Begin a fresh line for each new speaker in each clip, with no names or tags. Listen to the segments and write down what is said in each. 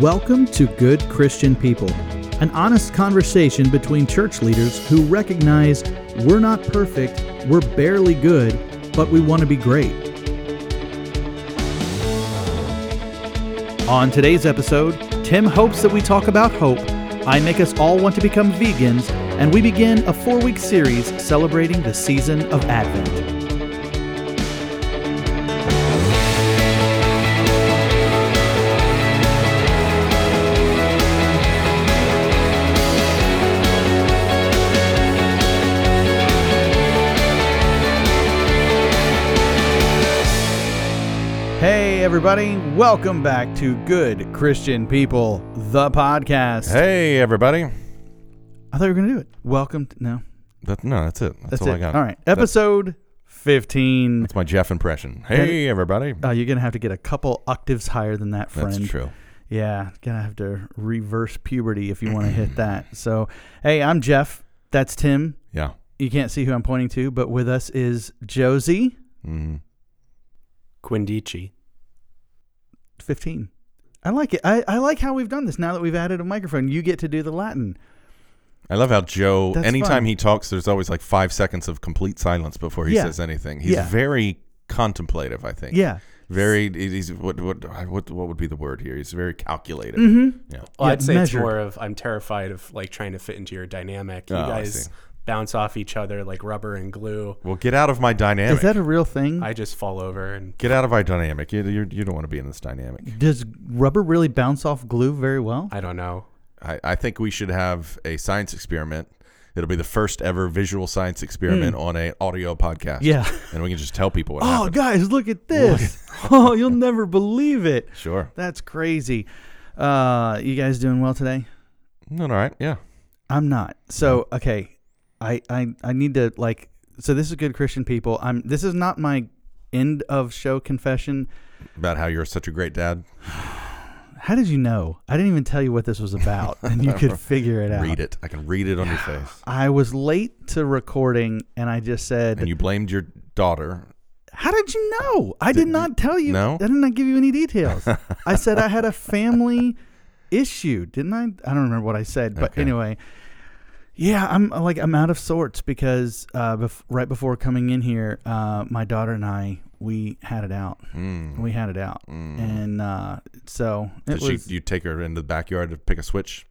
Welcome to Good Christian People, an honest conversation between church leaders who recognize we're not perfect, we're barely good, but we want to be great. On today's episode, Tim hopes that we talk about hope, I make us all want to become vegans, and we begin a four week series celebrating the season of Advent. Everybody, welcome back to Good Christian People, the podcast.
Hey, everybody.
I thought you were going to do it. Welcome. To, no,
That, no, that's it. That's,
that's
all
it.
I got.
All right.
That-
Episode 15.
That's my Jeff impression. Hey, everybody.
Uh, you're going to have to get a couple octaves higher than that, friend.
That's true.
Yeah, gonna have to reverse puberty if you want to hit that. So, hey, I'm Jeff. That's Tim.
Yeah.
You can't see who I'm pointing to, but with us is Josie,
hmm
Quindici.
15. I like it. I, I like how we've done this now that we've added a microphone. You get to do the Latin.
I love how Joe,
That's
anytime
fun.
he talks, there's always like five seconds of complete silence before he
Yeah.
says anything. He's
Yeah.
very contemplative, I think.
Yeah.
Very, he's, what, what, what, what would be the word here? He's very calculated.
Mm-hmm.
Yeah.
Well,
Yeah,
I'd say
measured.
it's more of I'm terrified of like trying to fit into your dynamic. You
Oh, I
guys
see.
Bounce off each other like rubber and glue.
Well, get out of my dynamic.
Is that a real thing?
I just fall over and
get out of my dynamic. You, you, you don't want to be in this dynamic.
Does rubber really bounce off glue very well?
I don't know.
I, I think we should have a science experiment. It'll be the first ever visual science experiment on a audio podcast.
Yeah.
And we can just tell people what
Oh,
happened.
guys, look at this. oh, you'll never believe it.
Sure.
That's crazy. Uh, you guys doing well today?
No, all right. Yeah.
I'm not. So okay, I I I need to like. So this is good Christian people. I'm. This is not my end of show confession.
About how you're such a great dad.
How did you know? I didn't even tell you what this was about, and you could figure it out.
Read it. I can read it on your face.
I was late to recording, and I just said,
And you blamed your daughter.
"How did you know? I did not tell you.
No?
I did not give you any details. I said I had a family issue, didn't I? I don't remember what I said, but
Okay.
anyway." Yeah, I'm like I'm out of sorts because uh, bef- right before coming in here, uh, my daughter and I we had it out.
Mm.
We had it out,
Mm.
and uh, so it
Did she, you take her into the backyard to pick a switch?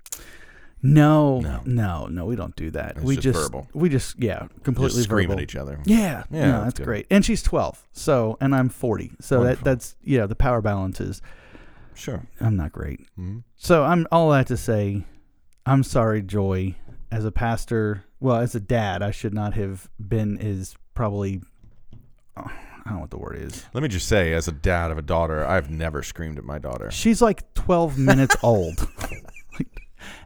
no,
No.
no, no, We don't do that.
It's
we
just verbal.
we just yeah, completely
Just scream
verbal.
at each other.
Yeah,
Yeah,
yeah,
that's
that's great. And she's 12, so and I'm 40, so that
Wonderful.
that's yeah, the power balance is
Sure.
I'm not great.
Mm.
So I'm all that to say, I'm sorry, Joy. As a pastor, well, as a dad, I should not have been as probably. oh, I don't know what the word is.
Let me just say, as a dad of a daughter, I've never screamed at my daughter.
She's like 12 minutes old.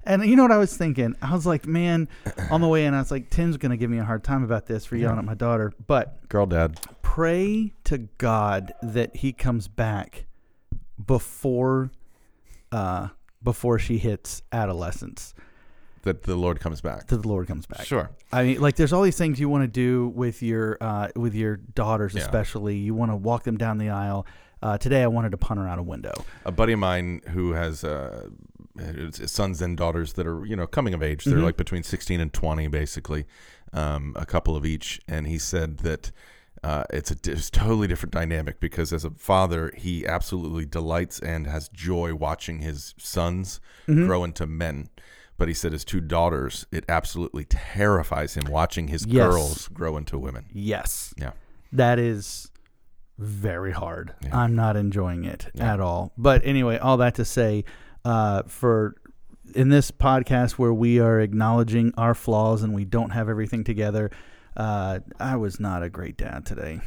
and you know what I was thinking? I was like, man, on the way in, I was like, Tim's going to give me a hard time about this for yelling
Yeah.
at my daughter. But
Girl dad.
pray to God that he comes back before uh before she hits adolescence.
That the Lord comes back.
That the Lord comes back.
Sure.
I mean, like, there's all these things you want to do with your uh, with your daughters,
Yeah.
especially. You want to walk them down the aisle. Uh, today, I wanted to punt her out a window.
a buddy of mine who has uh, sons and daughters that are you know coming of age. They're
Mhm.
like between sixteen and twenty, basically, um, a couple of each. And he said that uh, it's a it's totally different dynamic because as a father, he absolutely delights and has joy watching his sons
Mhm.
grow into men. But he said his two daughters, it absolutely terrifies him watching his
Yes.
girls grow into women.
Yes,
Yeah.
that is very hard.
Yeah.
I'm not enjoying it
Yeah.
at all. But anyway, all that to say, uh, for in this podcast where we are acknowledging our flaws and we don't have everything together, uh, I was not a great dad today.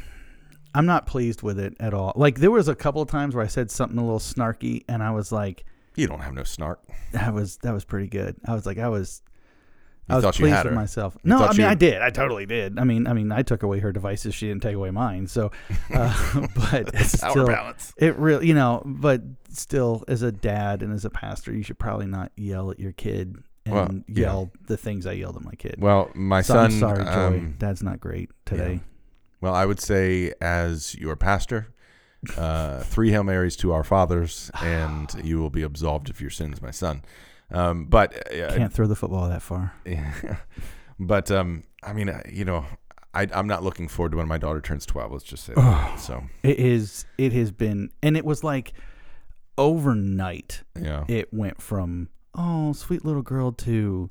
I'm not pleased with it at all. Like there was a couple of times where I said something a little snarky, and I was like,
You don't have no snark.
"That was that was pretty good." I was like, I was.
You
I was
thought you
pleased with myself.
You
no, I mean
you-
I did. I totally did. I mean, I mean, I took away her devices. She didn't take away mine. So, uh, but it's still,
balance.
it really, you know, but still, as a dad and as a pastor, you should probably not yell at your kid and
Well, yeah.
yell the things I yelled at my kid.
Well, my
so
son.
I'm sorry, Joy.
um,
Dad's not great today.
Well, I would say, as your pastor, uh, three Hail Marys to our fathers, and you will be absolved of your sins, my son. Um, but uh,
Can't throw the football that far.
yeah. But um, I mean, uh, you know, I, I'm not looking forward to when my daughter turns 12. Let's just say that. so
It is. It has been, and it was like overnight.
yeah,
It went from oh sweet little girl to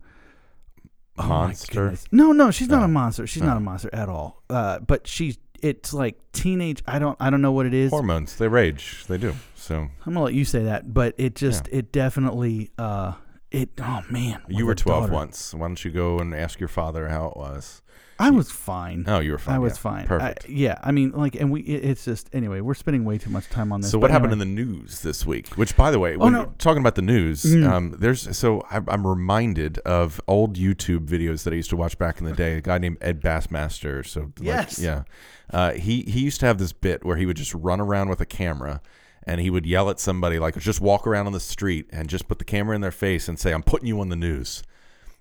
oh
monster.
goodness. No, no, she's not
Oh.
a monster. She's not
Oh.
a monster at all. Uh, but she's it's like teenage. I don't. I don't know what it is.
Hormones, they rage. They do. So
I'm gonna let you say that, but it just it definitely uh it oh man
you were 12
daughter.
once. Why don't you go and ask your father how it was?
I was fine.
Oh, you were fine.
I was
yeah.
fine.
Perfect.
I, yeah, I mean, like, and we. It, it's just anyway. We're spending way too much time on this.
So what happened
anyway.
in the news this week? Which, by the way, when
no.
talking about the news,
Mm.
um, there's so I, I'm reminded of old YouTube videos that I used to watch back in the day. A guy named Ed Bassmaster. So like,
Yes.
yeah, uh, he he used to have this bit where he would just run around with a camera. And he would yell at somebody like, just walk around on the street and just put the camera in their face and say, "I'm putting you on the news."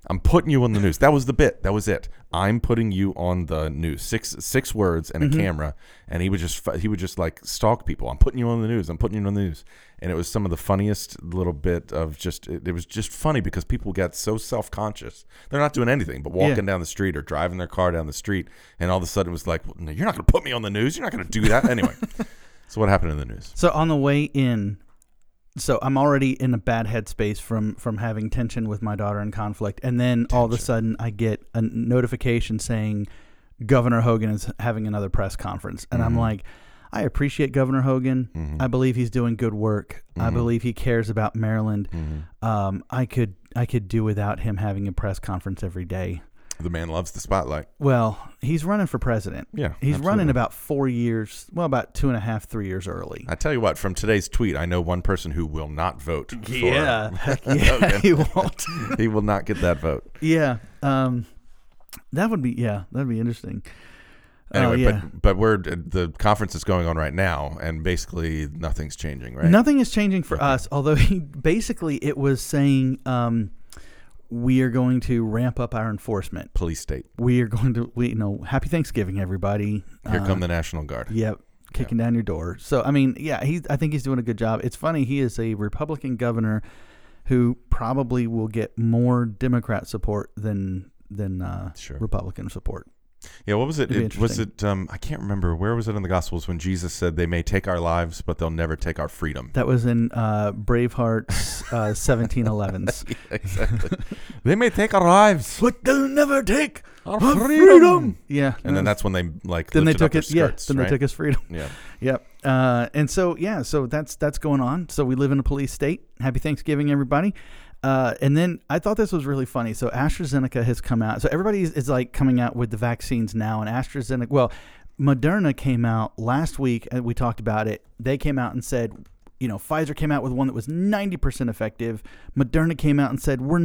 I'm putting you on the news. That was the bit. That was it. I'm putting you on the news. Six six words and a
Mm-hmm.
camera, and he would just he would just like stalk people. I'm putting you on the news. I'm putting you on the news, and it was some of the funniest little bit of just. It, it was just funny because people get so self conscious. They're not doing anything but walking down the street or driving their car down the street, and all of a sudden it was like, well, no, "You're not going to put me on the news. You're not going to do that anyway." so what happened in the news?
So on the way in, so I'm already in a bad headspace from from having tension with my daughter and conflict, and then all of a sudden I get a notification saying Governor Hogan is having another press conference, and I'm
Mhm.
like, I appreciate Governor Hogan.
Mhm.
I believe he's doing good work. I
Mhm.
believe he cares about Maryland.
Mhm.
Um, I could I could do without him having a press conference every day.
The man loves the spotlight.
Well, he's running for president.
Yeah,
He's running about four years, well, about two and a half, three years early.
I tell you what, from today's tweet, I know one person who will not vote. For,
yeah, he won't.
he will not get that vote.
Yeah, um, that would be yeah, that'd be interesting.
Anyway,
oh yeah,
but but we're the conference is going on right now, and basically nothing's changing, right?
nothing is changing for
Okay.
us. Although he basically it was saying um, we are going to ramp up our enforcement.
Police state.
We are going to we you know Happy Thanksgiving everybody.
Here
Uh,
come the National Guard.
Yep. Kicking down your door. So I mean, yeah, he's I think he's doing a good job. It's funny, he is a Republican governor who probably will get more Democrat support than than uh,
Sure.
Republican support.
Yeah, what was it? It was it? Um, I can't remember. Where was it in the Gospels when Jesus said, "They may take our lives, but they'll never take our freedom."
That was in uh, Braveheart's uh, 1711s.
exactly. they may take our lives,
But they'll never take
our
our
freedom.
Yeah.
And then that's when they like
then they took it.
skirts,
yeah. Then
right?
they took his freedom.
Yeah.
Yep. Uh, and so yeah, so that's that's going on. So we live in a police state. Happy Thanksgiving, everybody. Uh, and then I thought this was really funny. So AstraZeneca has come out. So everybody is, is like coming out with the vaccines now, and AstraZeneca. Well, Moderna came out last week, and we talked about it. They came out and said, you know, Pfizer came out with one that was 90% effective. Moderna came out and said, we're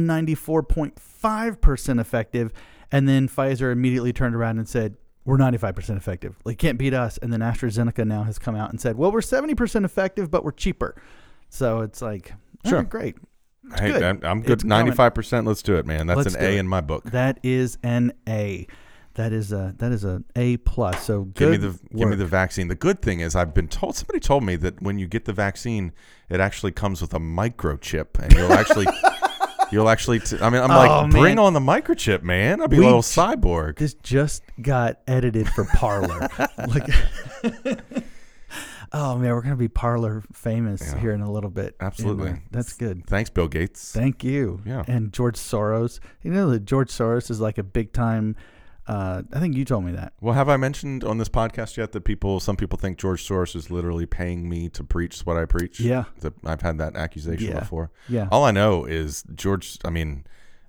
94.5% effective. And then Pfizer immediately turned around and said, we're 95% effective. Like, can't beat us. And then AstraZeneca now has come out and said, well, we're 70% effective, but we're cheaper. So it's like,
Sure.
right, great.
Hey,
good.
I'm, I'm good. Ninety-five percent. Let's do it, man. That's
Let's
an A
it.
in my book.
That is an A. That is a that is a A plus. So
Give me the give me the vaccine. The good thing is I've been told somebody told me that when you get the vaccine, it actually comes with a microchip, and you'll actually you'll actually. T- I mean, I'm
Oh,
like, bring on the microchip, man. I'll be
We
a little cyborg.
This just got edited for Parler. like, oh man, we're gonna be Parler famous
Yeah.
here in a little bit.
Absolutely.
Anyway, that's good.
Thanks, Bill Gates.
Thank you.
Yeah.
And George Soros. You know that George Soros is like a big time. Uh, I think you told me that.
Well, have I mentioned on this podcast yet that people, some people think George Soros is literally paying me to preach what I preach?
Yeah.
That I've had that accusation
Yeah.
before.
Yeah.
All I know is George. I mean,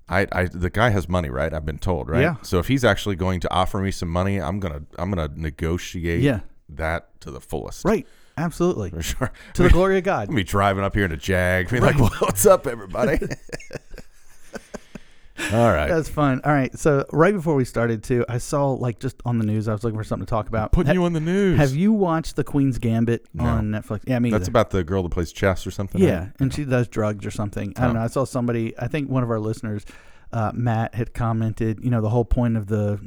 I, I the guy has money, right? I've been told, right?
Yeah.
So if he's actually going to offer me some money, I'm gonna I'm gonna negotiate
Yeah.
That to the fullest.
Right. Absolutely.
For sure.
To the glory of God.
I'm be driving up here in a Jag, be like, "What's up, everybody?" All right,
That's fun. All right. So right before we started too, I saw like just on the news, I was looking for something to talk about.
putting
Ha-
you on the news.
Have you watched The Queen's Gambit
No.
on Netflix? Yeah, me
That's
either.
about the girl that plays chess or something.
Yeah,
right?
and she does drugs or something. I don't
Oh.
know. I saw somebody. I think one of our listeners, uh, Matt, had commented. You know, the whole point of the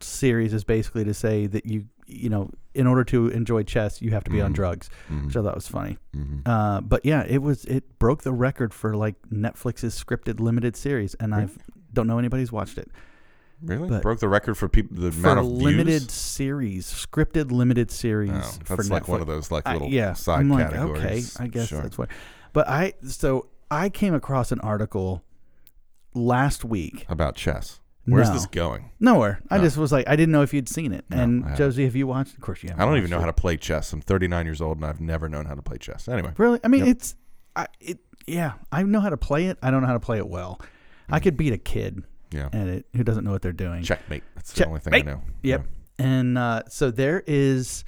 series is basically to say that you, you know, in order to enjoy chess, you have to be on
Mhm.
drugs,
Mhm.
which I thought was funny.
Mhm.
Uh, but yeah, it was it broke the record for like Netflix's scripted limited series, and I don't know anybody's watched it
Really
but-
broke the record for people the
for
amount of
limited
views.
series, scripted limited series.
Oh,
for
that's like one of those like
I-
little
yeah,
side
I'm like,
categories.
okay, I guess
Sure.
that's what. But I so I came across an article last week.
about chess. Where's
No.
this going?
Nowhere. I
No.
just was like, I didn't know if you'd seen it.
No, I
and
haven't.
Josie, have you watched? Of course you haven't.
I don't even know how to play chess. I'm 39 years old and I've never known how to play chess. Anyway,
Really? I mean,
Yep.
it's, I it yeah. I know how to play it. I don't know how to play it well. I
Mm.
could beat a kid
yeah.
at it who doesn't know what they're doing.
Checkmate. That's the only thing
Checkmate.
I know.
Yep. And uh, so there is,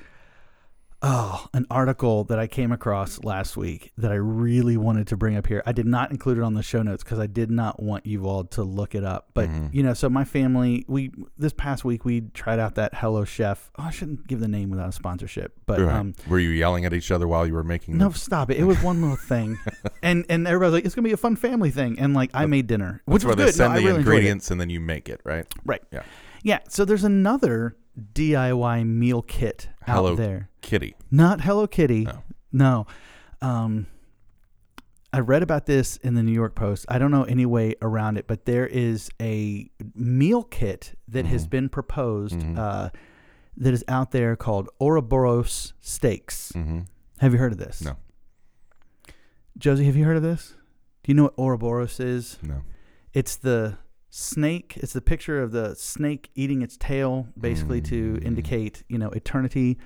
oh, an article that I came across last week that I really wanted to bring up here. I did not include it on the show notes because I did not want you all to look it up. But
Mhm.
you know, so my family, we this past week we tried out that Hello Chef. Oh, I shouldn't give the name without a sponsorship, but
Right.
um,
Were you yelling at each other while you were making
no,
the
stop it. It was one little thing, and and everybody's like, it's gonna be a fun family thing, and like I made dinner, which
That's where
was
they
good. No,
send
I
the
really
ingredients and then you make it, right?
Right.
Yeah.
Yeah. So there's another DIY meal kit
Hello
out there.
Kitty.
Not Hello Kitty.
No.
No. Um, I read about this in the New York Post. I don't know any way around it, but there is a meal kit that has
Mhm.
been proposed
Mhm.
uh, that is out there called Ouroboros Steaks.
Mm-hmm.
Have you heard of this?
No.
Josie, have you heard of this? Do you know what Ouroboros is?
No.
It's the snake. It's the picture of the snake eating its tail, basically to
Mm.
indicate, you know, eternity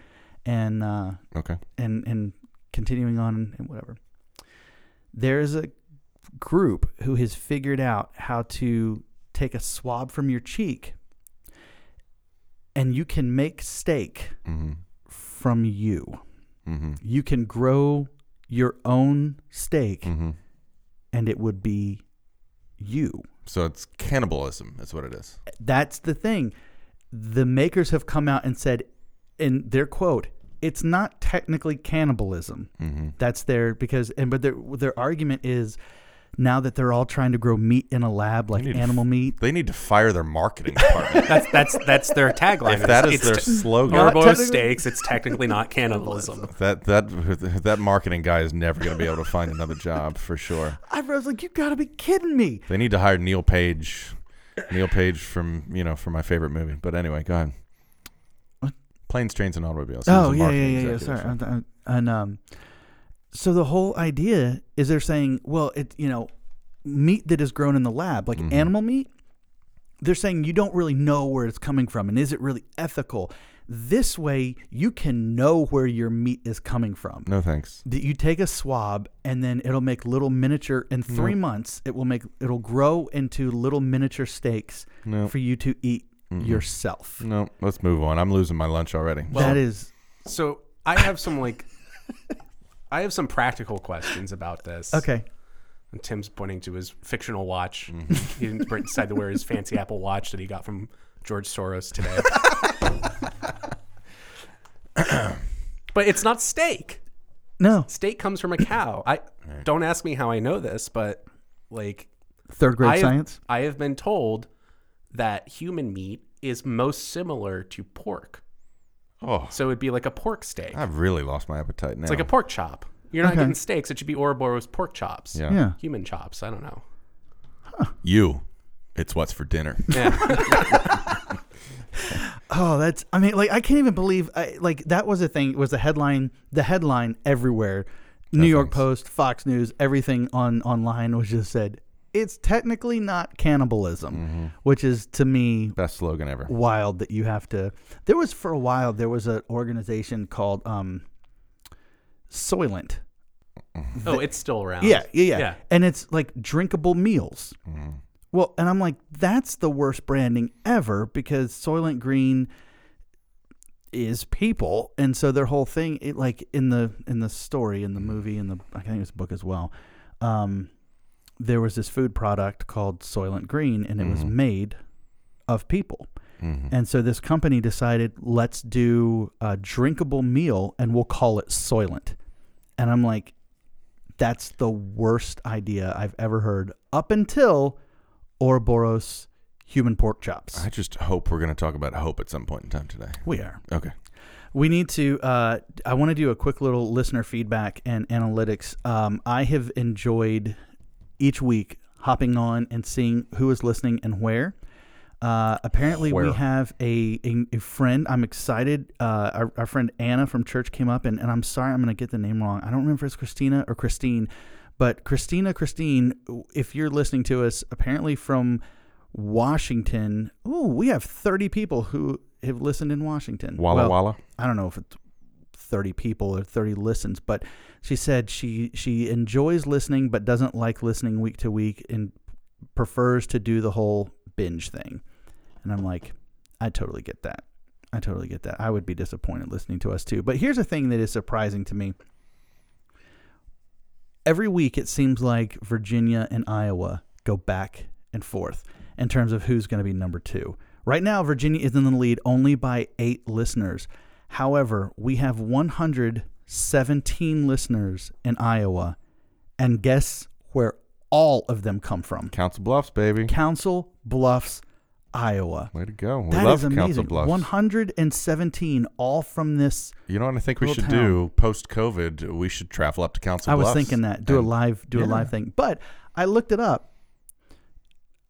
and uh,
Okay.
and and continuing on and whatever. There's a group who has figured out how to take a swab from your cheek, and you can make steak
Mm-hmm.
from you.
Mm-hmm.
You can grow your own steak,
Mm-hmm.
and it would be you.
So it's cannibalism, is what it is.
That's the thing. The makers have come out and said, in their quote, it's not technically cannibalism.
Mm-hmm.
That's their because and but their their argument is now that they're all trying to grow meat in a lab like
need to
animal meat.
They need to fire their marketing department.
That's that's that's their tagline.
if that is
It's
their
te-
slogan,
Not
Ouroboros steaks, it's technically not cannibalism.
that that that marketing guy is never going to be able to find another job for sure.
I was like, you gotta be kidding me.
They need to hire Neal Page. Neal Page from you know from my favorite movie. But anyway, go ahead.
What?
Planes, trains, and automobiles. He was
Oh yeah, yeah, yeah, yeah. Sorry, I'm- I'm- and um, so the whole idea is they're saying, well, it you know, meat that is grown in the lab, like
Mhm.
animal meat. They're saying you don't really know where it's coming from, and is it really ethical? This way, you can know where your meat is coming from.
No thanks.
that you take a swab and then it'll make little miniature in three months it will make it'll grow into little miniature steaks
No,
for you to eat
Mm-mm.
yourself
no. Let's move on. I'm losing my lunch already.
Well-
that is
So I have some like, I have some practical questions about this.
okay
And Tim's pointing to his fictional watch.
Mm-hmm.
He didn't decide to wear his fancy Apple Watch that he got from George Soros today. but it's not steak.
no
Steak comes from a cow. I don't ask me how I know this, but like
third grade
I have,
science
I have been told that human meat is most similar to pork.
Oh,
So it'd be like a pork steak.
I've really lost my appetite now.
It's like a pork chop. You're not
Okay.
getting steaks. It should be Ouroboros pork chops.
yeah.
yeah
Human chops. I don't know.
You. It's what's for dinner.
Yeah.
oh that's i mean like i can't even believe I, like that was a thing it was the headline the headline everywhere new york post fox news everything on online was just said it's technically not cannibalism
Mm-hmm.
which is to me
Best slogan ever.
wild that you have to there was for a while there was an organization called um soylent
oh, it's still around.
yeah, yeah yeah
Yeah.
and it's like drinkable meals
Mhm.
well and i'm like that's the worst branding ever because soylent green is people and so their whole thing it like in the in the story in the movie in the i think it's a book as well um there was this food product called soylent green and it was
Mhm.
made of people
Mhm.
and so this company decided, let's do a drinkable meal and we'll call it Soylent. And I'm like, that's the worst idea I've ever heard up until Ouroboros human pork chops.
I just hope we're going to talk about hope at some point in time today.
we are.
Okay.
We need to. Uh, I want to do a quick little listener feedback and analytics. Um, I have enjoyed each week hopping on and seeing who is listening and where. Uh, apparently, we have a, a, a friend. I'm excited. Uh, our, our friend Anna from church came up, and, and I'm sorry, I'm going to get the name wrong. I don't remember if it's Christina or Christine, but Christina, Christine, if you're listening to us, apparently from Washington. Oh, we have 30 people who have listened in Washington.
Walla
Well,
Walla.
I don't know if it's 30 people or 30 listens, but she said she she enjoys listening but doesn't like listening week to week and prefers to do the whole binge thing. And I'm like, I totally get that. I totally get that. I would be disappointed listening to us too. But here's a thing that is surprising to me. Every week it seems like Virginia and Iowa go back and forth in terms of who's going to be number 2. Right now Virginia is in the lead only by 8 listeners. However, we have 117 listeners in Iowa, and guess where all of them come from?
Council Bluffs, baby.
Council Bluffs, Iowa.
Way to go. We
That
love
is
Council
amazing.
Bluffs.
117, all from this.
You know what I think we
Little
should do post COVID? We should travel up to Council
I was
Bluffs.
thinking that do a
and-
live, do a live thing. But I looked it up.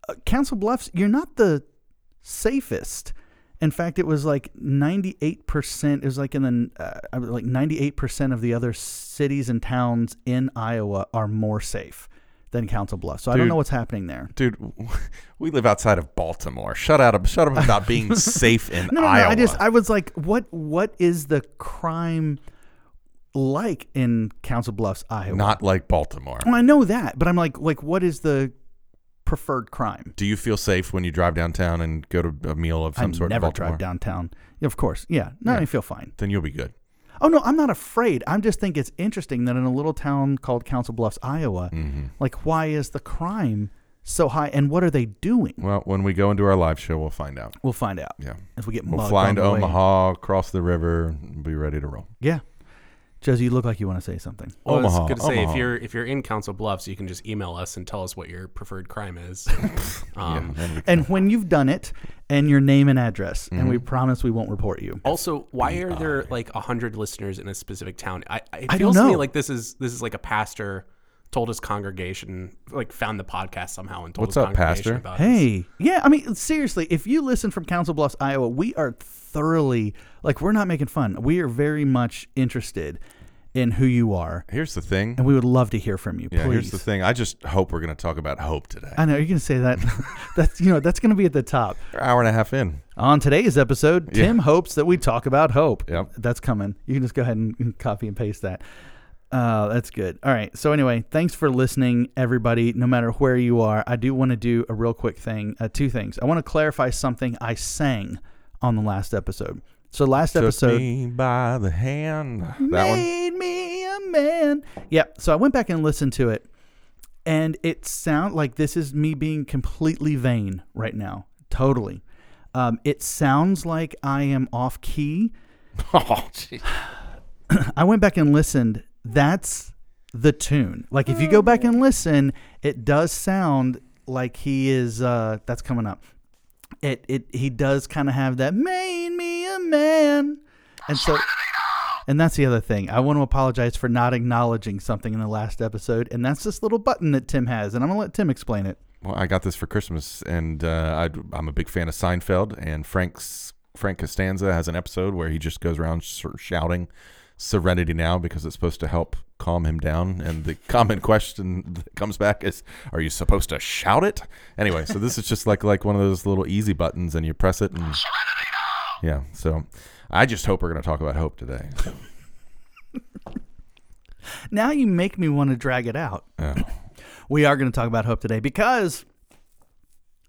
Uh, Council Bluffs, you're not the safest. In fact, it was like 98%. It was like in the uh, like 98% of the other cities and towns in Iowa are more safe than Council Bluffs. So I don't know what's happening there.
Dude, we live outside of Baltimore. Shut out! Shut up about being safe in
No, no, no. I just I was like, what what is the crime like in Council Bluffs, Iowa?
Not like Baltimore.
Well, I know that, but I'm like, like, what is the preferred crime?
Do you feel safe when you drive downtown and go to a meal of some
I
sort
never drive downtown. Of course, yeah. No,
Yeah.
I feel fine.
Then you'll be good.
Oh no, I'm not afraid. I'm just think it's interesting that in a little town called Council Bluffs, Iowa,
hmm
like, why is the crime so high, and what are they doing?
Well, when we go into our live show, we'll find out.
We'll find out
Yeah,
as we get
we'll fly into
way.
Omaha, cross the river, and be ready to roll.
Yeah, Josie, you look like you want to say something.
Well, I was going to say
Omaha.
if you're if you're in Council Bluffs, you can just email us and tell us what your preferred crime is. um,
yeah, and we
And when you've done it, and your name and address, and we promise we won't report you.
Also, why are there like a hundred listeners in a specific town? I, I it
I don't
feels to me
know.
like this is this is like a pastor told his congregation like found the podcast somehow and told
What's
his
up,
congregation
pastor?
about us.
Hey, yeah, I mean, seriously, if you listen from Council Bluffs, Iowa, we are thoroughly like we're not making fun. We are very much interested in who you are,
here's the thing.
and we would love to hear from you.
Yeah,
please.
here's the thing. I just hope we're going to talk about hope today.
I know you're gonna say that. that's you know that's gonna be at the top.
An hour and a half in.
On today's episode,
Yeah.
Tim hopes that we talk about hope.
Yep.
That's coming. You can just go ahead and and copy and paste that. Uh, that's good. All right. So anyway, thanks for listening, everybody. No matter where you are, I do want to do a real quick thing. Uh, two things. I want to clarify something I sang on the last episode. So last
Took
episode
me by the hand. That one.
made me a man. Yep. So I went back and listened to it, and it sound like this is me being completely vain right now. Totally. Um, it sounds like I am off key.
Oh, gee.
I went back and listened. That's the tune. Like if you go back and listen, it does sound like he is. Uh, that's coming up. It it he does kind of have that made me a man, and so. And that's the other thing. I want to apologize for not acknowledging something in the last episode, and that's this little button that Tim has, and I'm gonna let Tim explain it.
Well, I got this for Christmas, and uh, I, I'm a big fan of Seinfeld. And Frank's Frank Costanza has an episode where he just goes around shouting "Serenity now" because it's supposed to help calm him down. And the common question that comes back is, "Are you supposed to shout it?" Anyway, so this is just like like one of those little easy buttons, and you press it, and yeah. So I just hope we're going to talk about hope today.
Now you make me want to drag it out.
Oh.
We are going to talk about hope today because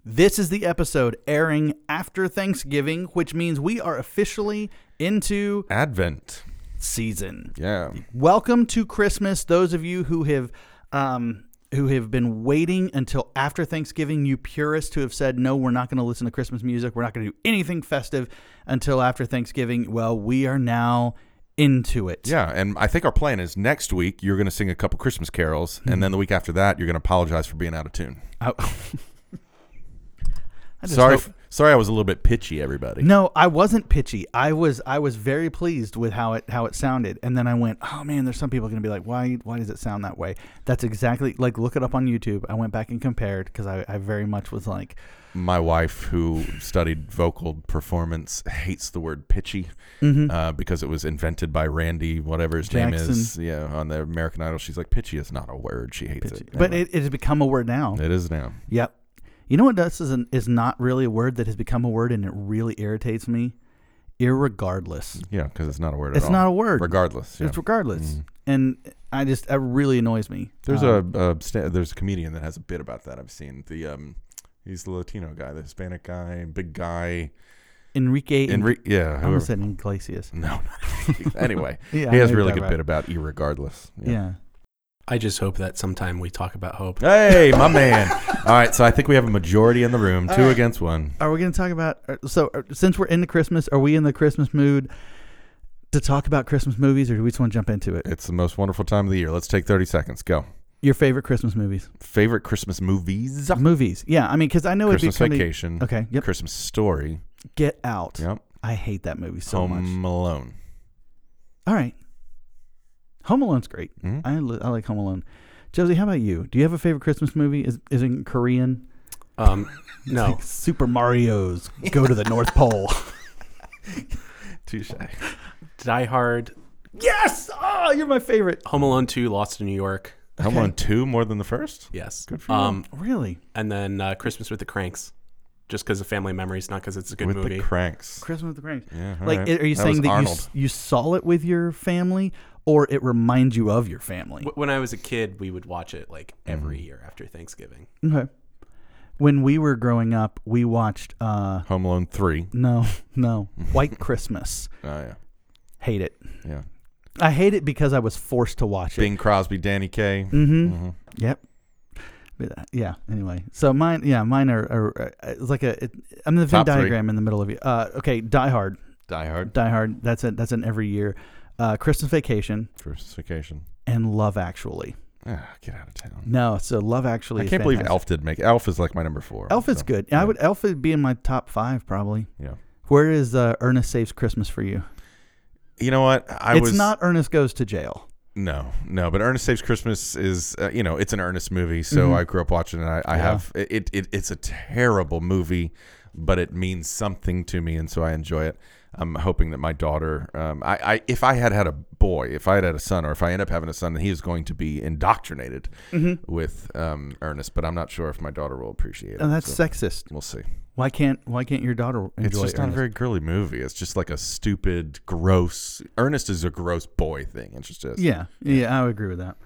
this is the episode airing after Thanksgiving, which means we are officially into
Advent,
season.
yeah.
Welcome to Christmas. Those of you who have um, who have been waiting until after Thanksgiving, you purists who have said no, we're not going to listen to Christmas music. We're not going to do anything festive until after Thanksgiving. Well, we are now into it.
Yeah, and I think our plan is next week you're going to sing a couple Christmas carols,
Hmm.
and then the week after that you're going to apologize for being out of tune.
Just
Sorry,
hope-
Sorry, I was a little bit pitchy, everybody.
No, I wasn't pitchy. I was I was very pleased with how it how it sounded. And then I went, "Oh man, there's some people going to be like, "Why why does it sound that way?" That's exactly like look it up on YouTube. I went back and compared cuz I, I very much was like,
My wife, who studied vocal performance, hates the word pitchy
mhm.
uh, because it was invented by Randy, whatever his name is. Yeah, on the American Idol. She's like, pitchy is not a word. She hates
pitchy.
it.
But
Anyway,
it, it has become a word now.
it is now.
Yep. You know what this is an, is not really a word that has become a word and it really irritates me? Irregardless.
Yeah, because it's not a word at
It's
all.
not a word.
Regardless. Yeah.
It's regardless.
Mhm.
And I just it really annoys me.
There's
Um,
a, a sta- there's a comedian that has a bit about that. I've seen the um, he's the Latino guy, the Hispanic guy, big guy.
Enrique
Enri- yeah,
I almost said Iglesias.
no. anyway,
Yeah,
he has
know
really good bit about irregardless.
Yeah.
I just hope that sometime we talk about hope.
Hey, my man. All right, so I think we have a majority in the room, two
right.
against one.
Are we going to talk about uh, so uh, since we're into Christmas, are we in the Christmas mood to talk about Christmas movies or do we just want to jump into it?
It's the most wonderful time of the year. Let's take 30 seconds. Go.
Your favorite Christmas movies?
Favorite Christmas movies?
Movies. Yeah, I mean cuz I know it'd be
Christmas
coming
Vacation.
Okay, yep.
Christmas Story.
Get Out.
Yep.
I hate that movie so much.
Home Alone.
All right. Home Alone's great.
Mhm.
I, li- I like Home Alone. Josie, how about you? Do you have a favorite Christmas movie? Is is it in Korean?
Um, no,
Super Mario's Go to the North Pole.
Touche.
Die Hard,
yes! Oh, you're my favorite.
Home Alone 2, Lost in New York.
Home
Okay.
Alone 2 more than the first?
Yes.
Good for you.
Um,
Really?
and then uh, Christmas with the Cranks, just because of family memories, not because it's a good
With
movie.
With the cranks.
Christmas with the Cranks.
Yeah. all
Like,
right.
are you
That
saying that you, you saw it with your family or it reminds you of your family?
When I was a kid, we would watch it like
Mm-hmm.
every year after Thanksgiving.
Okay. When we were growing up, we watched, uh,
Home Alone 3.
no, no, White Christmas.
Oh, yeah.
Hate it.
Yeah.
I hate it because I was forced to watch it.
Bing Crosby, Danny Kaye.
Mm-hmm.
Mhm.
Yep. But, uh, yeah. Anyway, so mine, yeah, mine are, are uh, it's like a. It, I'm in the Venn
Top three.
diagram in the middle of you. Uh, okay, Die Hard.
Die Hard.
Die Hard. That's a that's an every year. Uh, Christmas Vacation
Christmas Vacation.
and Love Actually.
Ah, get out of town.
No, so Love Actually.
I can't believe. Elf did make Elf is like my number four.
Elf is
so,
good.
yeah.
I would Elf would be in my top five probably.
Yeah.
Where is uh, Ernest Saves Christmas for you?
You know what? I
it's
was
not Ernest Goes to Jail.
No, no, but Ernest Saves Christmas is uh, you know it's an Ernest movie, so
Mhm.
I grew up watching it. I, I
Yeah.
have it, it. It's a terrible movie, but it means something to me, and so I enjoy it. I'm hoping that my daughter, um, I, I, if I had had a boy, if I had had a son, or if I end up having a son, he is going to be indoctrinated
Mm-hmm.
with um, Ernest. But I'm not sure if my daughter will appreciate it.
And that's
so
sexist.
we'll see.
Why can't Why can't your daughter enjoy
It's just not a very girly movie. It's just like a stupid, gross. Ernest is a gross boy thing. It's just, just
Yeah, yeah, I would agree with that.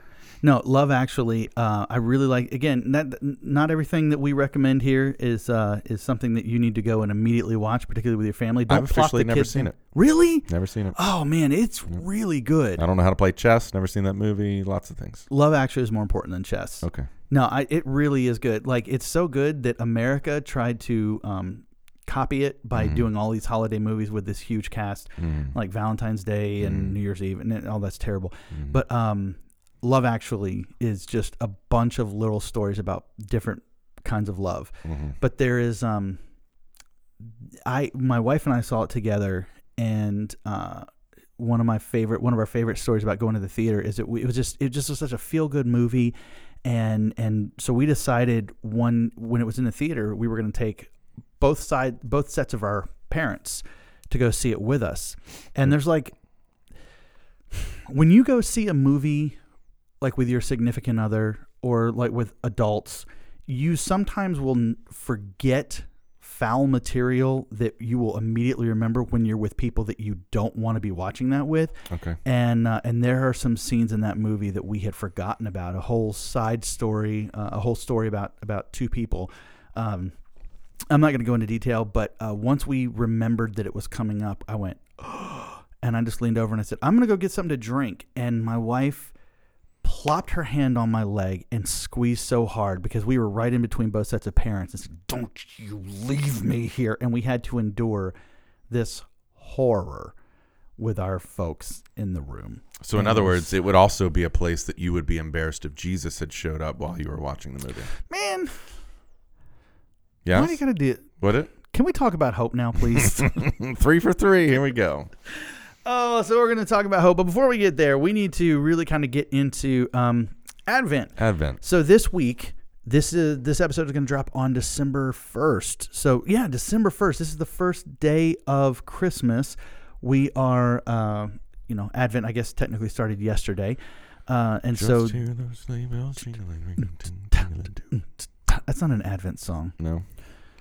No, Love Actually, uh, I really like. Again, not not everything that we recommend here is uh, is something that you need to go and immediately watch, particularly with your family. Don't
I've officially never seen
in.
it.
Really?
Never seen it.
Oh man, it's really good.
I don't know how to play chess. Never seen that movie. Lots of things.
Love Actually is more important than chess.
Okay.
No, I, it really is good. Like it's so good that America tried to um, copy it by
Mhm.
doing all these holiday movies with this huge cast,
Mm.
like Valentine's Day and
Mhm.
New Year's Eve, and all that's terrible.
Mm.
But um, Love Actually is just a bunch of little stories about different kinds of love.
Mhm.
But there is um, I my wife and I saw it together, and uh, one of my favorite one of our favorite stories about going to the theater is that we, it was just it just was such a feel good movie, and and so we decided one when it was in the theater we were going to take both side both sets of our parents to go see it with us, and there's like when you go see a movie like with your significant other or like with adults, you sometimes will forget foul material that you will immediately remember when you're with people that you don't want to be watching that with.
Okay.
And uh, and there are some scenes in that movie that we had forgotten about. A whole side story, uh, a whole story about about two people. Um, I'm not going to go into detail, but uh, once we remembered that it was coming up, I went, and I just leaned over and I said, "I'm going to go get something to drink." And my wife plopped her hand on my leg and squeezed so hard because we were right in between both sets of parents and said, Don't you leave me here. And we had to endure this horror with our folks in the room.
So in
And
other words, it would also be a place that you would be embarrassed if Jesus had showed up while you were watching the movie.
Man,
Yeah.
why do you gotta do
Would it?
Can we talk about hope now, please?
three for three. Here we go.
oh, so we're going to talk about hope. But before we get there, we need to really kind of get into um, Advent.
Advent.
So this week, this is this episode is going to drop on December first. So yeah, December first. This is the first day of Christmas. We are, uh, you know, Advent. I guess technically started yesterday, uh, and so
Just hear those sleigh bells jingling, ringing, ting, tingling.
that's not an Advent song.
No.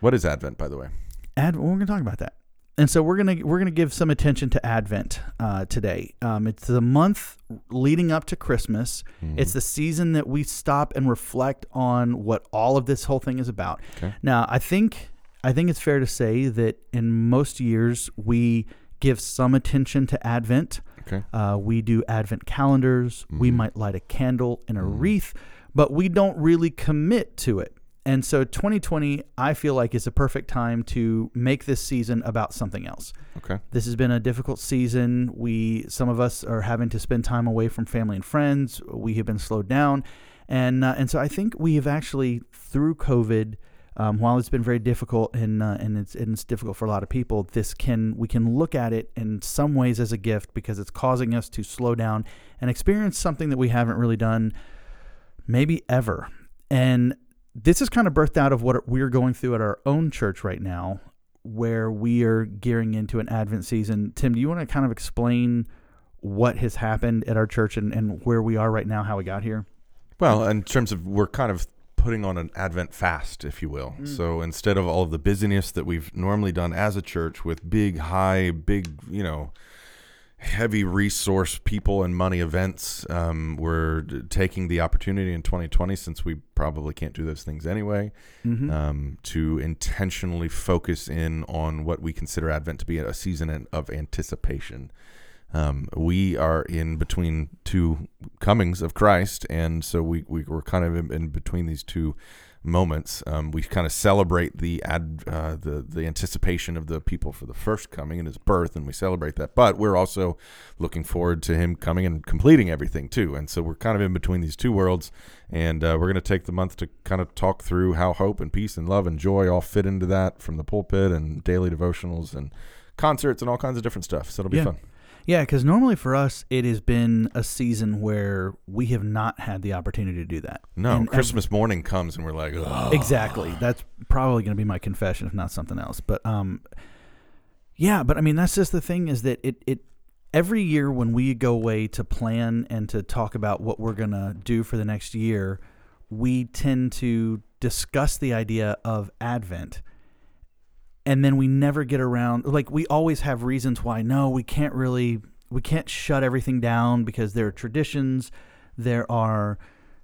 What is Advent, by the way?
Ad, we're going to talk about that. And so we're gonna we're gonna give some attention to Advent uh, today. Um, it's the month leading up to Christmas.
Mm-hmm.
It's the season that we stop and reflect on what all of this whole thing is about.
Okay.
Now, I think I think it's fair to say that in most years we give some attention to Advent.
Okay.
Uh, we do Advent calendars. We
Mhm.
might light a candle and a
Mhm.
wreath, but we don't really commit to it. And so 2020, I feel like is a perfect time to make this season about something else.
Okay.
This has been a difficult season. We some of us are having to spend time away from family and friends. We have been slowed down, and uh, and so I think we have actually through COVID. Um, while it's been very difficult and uh, and it's and it's difficult for a lot of people, this can we can look at it in some ways as a gift because it's causing us to slow down and experience something that we haven't really done maybe ever. And this is kind of birthed out of what we're going through at our own church right now, where we are gearing into an Advent season. Tim, do you want to kind of explain what has happened at our church and, and where we are right now, how we got here?
Well, in terms of we're kind of putting on an Advent fast, if you will.
Mm.
So instead of all of the busyness that we've normally done as a church with big, high, big, you know, heavy resource people and money events, um, we're d- taking the opportunity in 2020, since we probably can't do those things anyway,
Mm-hmm.
um, to intentionally focus in on what we consider Advent to be a season of anticipation. Um, we are in between two comings of Christ, and so we, we we're kind of in, in between these two moments. Um, we kind of celebrate the ad, uh, the the anticipation of the people for the first coming and his birth, and we celebrate that. But we're also looking forward to him coming and completing everything too. And so we're kind of in between these two worlds, and uh, we're going to take the month to kind of talk through how hope and peace and love and joy all fit into that from the pulpit and daily devotionals and concerts and all kinds of different stuff. So it'll be
Yeah.
fun.
Yeah, because normally for us, it has been a season where we have not had the opportunity to do that.
No,
And-
Christmas morning comes and we're like, oh,
Exactly. That's probably going to be my confession, if not something else. But um, yeah. But I mean, that's just the thing is that it it every year when we go away to plan and to talk about what we're gonna do for the next year, we tend to discuss the idea of Advent. And then we never get around like we always have reasons why no, we can't really we can't shut everything down because there are traditions, there are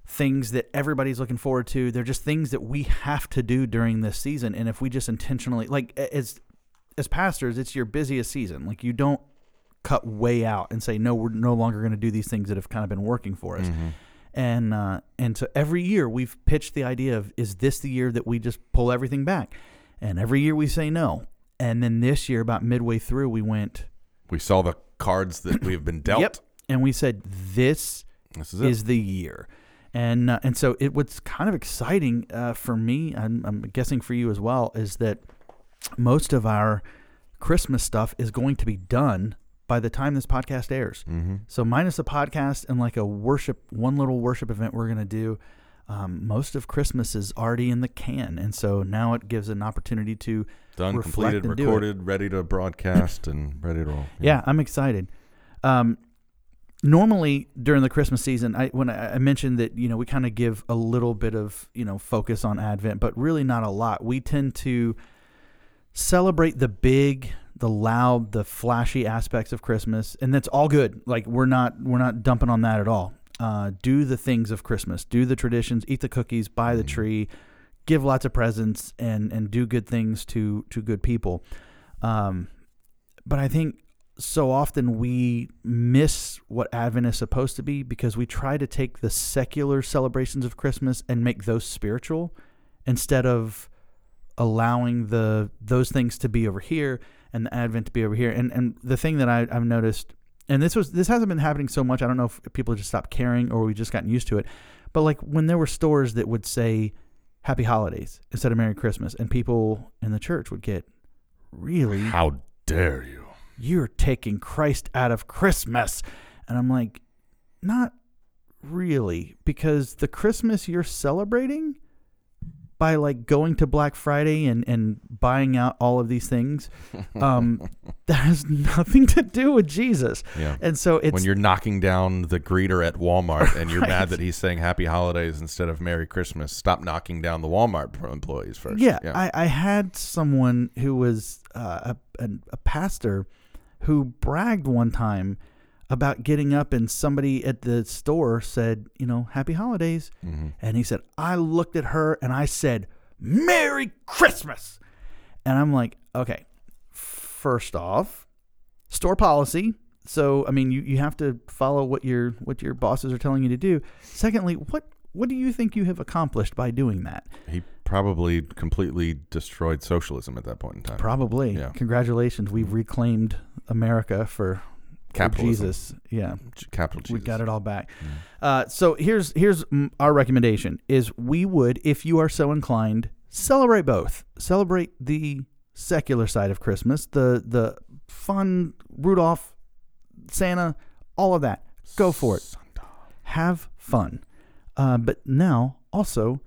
things that everybody's looking forward to. They're just things that we have to do during this season. And if we just intentionally, like as as pastors, it's your busiest season. Like you don't cut way out and say no, we're no longer going to do these things that have kind of been working for us.
Mhm.
And uh, and so every year we've pitched the idea of is this the year that we just pull everything back? And every year we say no. And then this year, about midway through, we went
we saw the cards that we have been dealt.
Yep. and we said this
This is
is the year. And uh, and so it what's kind of exciting uh, for me, and I'm guessing for you as well, is that most of our Christmas stuff is going to be done by the time this podcast airs.
mm-hmm.
So minus a podcast and like a worship, one little worship event we're gonna do. Um, most of Christmas is already in the can, and so now it gives an opportunity to
Done, completed,
and do it.
recorded, ready to broadcast, and ready to roll.
Yeah, I'm excited. Um, normally during the Christmas season, I when I, I mentioned that you know we kind of give a little bit of you know focus on Advent, but really not a lot. We tend to celebrate the big, the loud, the flashy aspects of Christmas, and that's all good. Like we're not we're not dumping on that at all. Uh, do the things of Christmas, do the traditions, eat the cookies, buy the
Mhm.
tree, give lots of presents, and and do good things to to good people. Um, but I think so often we miss what Advent is supposed to be because we try to take the secular celebrations of Christmas and make those spiritual instead of allowing the those things to be over here and the Advent to be over here. And and the thing that I, I've noticed, and this was this hasn't been happening so much. I don't know if people just stopped caring or we just gotten used to it. But like when there were stores that would say Happy Holidays instead of Merry Christmas, and people in the church would get really?
How dare you?
You're taking Christ out of Christmas. And I'm like, Not really, because the Christmas you're celebrating by like going to Black Friday and, and buying out all of these things, um, that has nothing to do with Jesus.
Yeah.
And so it's
when you're knocking down the greeter at Walmart and you're
Right.
mad that he's saying Happy Holidays instead of Merry Christmas, stop knocking down the Walmart employees first.
Yeah, I, I had someone who was uh, a, a, a pastor who bragged one time about getting up and somebody at the store said, you know, happy holidays.
Mhm.
And he said, I looked at her and I said, Merry Christmas. And I'm like, okay, first off, store policy. So I mean you, you have to follow what your what your bosses are telling you to do. Secondly, what what do you think you have accomplished by doing that?
He probably completely destroyed socialism at that point in time.
Probably.
Yeah.
Congratulations. We've reclaimed America for
Capitalism.
Jesus. Yeah.
Capital Jesus.
We got it all back. Uh, so here's here's our recommendation is we would, if you are so inclined, celebrate both. Celebrate the secular side of Christmas, the the fun Rudolph, Santa, all of that. Go for it. Have fun. Uh, but now also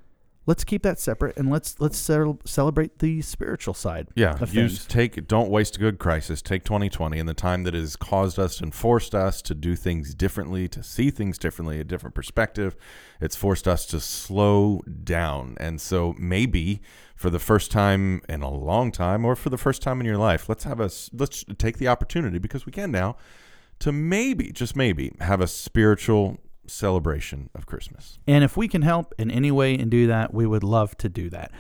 let's keep that separate and let's let's cel- celebrate the spiritual side.
Yeah, use take don't waste a good crisis. Take 2020 and the time that has caused us and forced us to do things differently, to see things differently, a different perspective. It's forced us to slow down, and so maybe for the first time in a long time, or for the first time in your life, let's have a let's take the opportunity because we can now to maybe just maybe have a spiritual celebration of Christmas.
And if we can help in any way and do that, we would love to do that.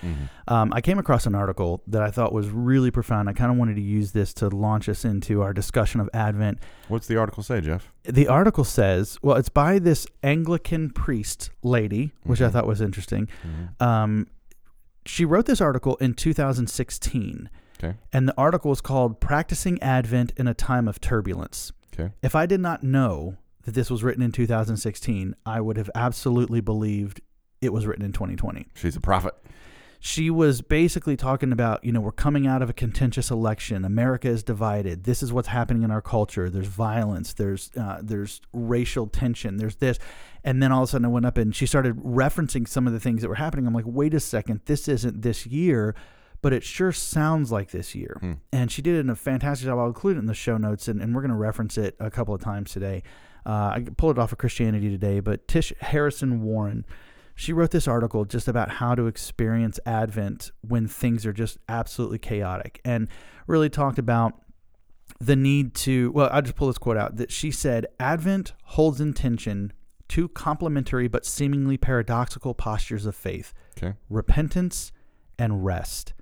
Um, I came across an article that I thought was really profound. I kind of wanted to use this to launch us into our discussion of Advent.
What's the article say, Jeff?
The article says, well, it's by this Anglican priest lady, which I thought was interesting. Um, she wrote this article in 2016,
Okay.
and the article is called Practicing Advent in a Time of Turbulence.
Okay.
If I did not know that this was written in 2016, I would have absolutely believed it was written in 2020.
She's a prophet.
She was basically talking about, you know, we're coming out of a contentious election. America is divided. This is what's happening in our culture. There's violence. There's uh, there's racial tension. There's this, and then all of a sudden I went up and she started referencing some of the things that were happening. I'm like, wait a second, this isn't this year, but it sure sounds like this year.
Hmm.
And she did it in a fantastic job. I'll include it in the show notes, and, and we're going to reference it a couple of times today. Uh, I pulled it off of Christianity Today, but Tish Harrison Warren, she wrote this article just about how to experience Advent when things are just absolutely chaotic, and really talked about the need to. Well, I'll just pull this quote out that she said, "Advent holds in tension two complementary but seemingly paradoxical postures of faith:
Okay.
repentance and rest."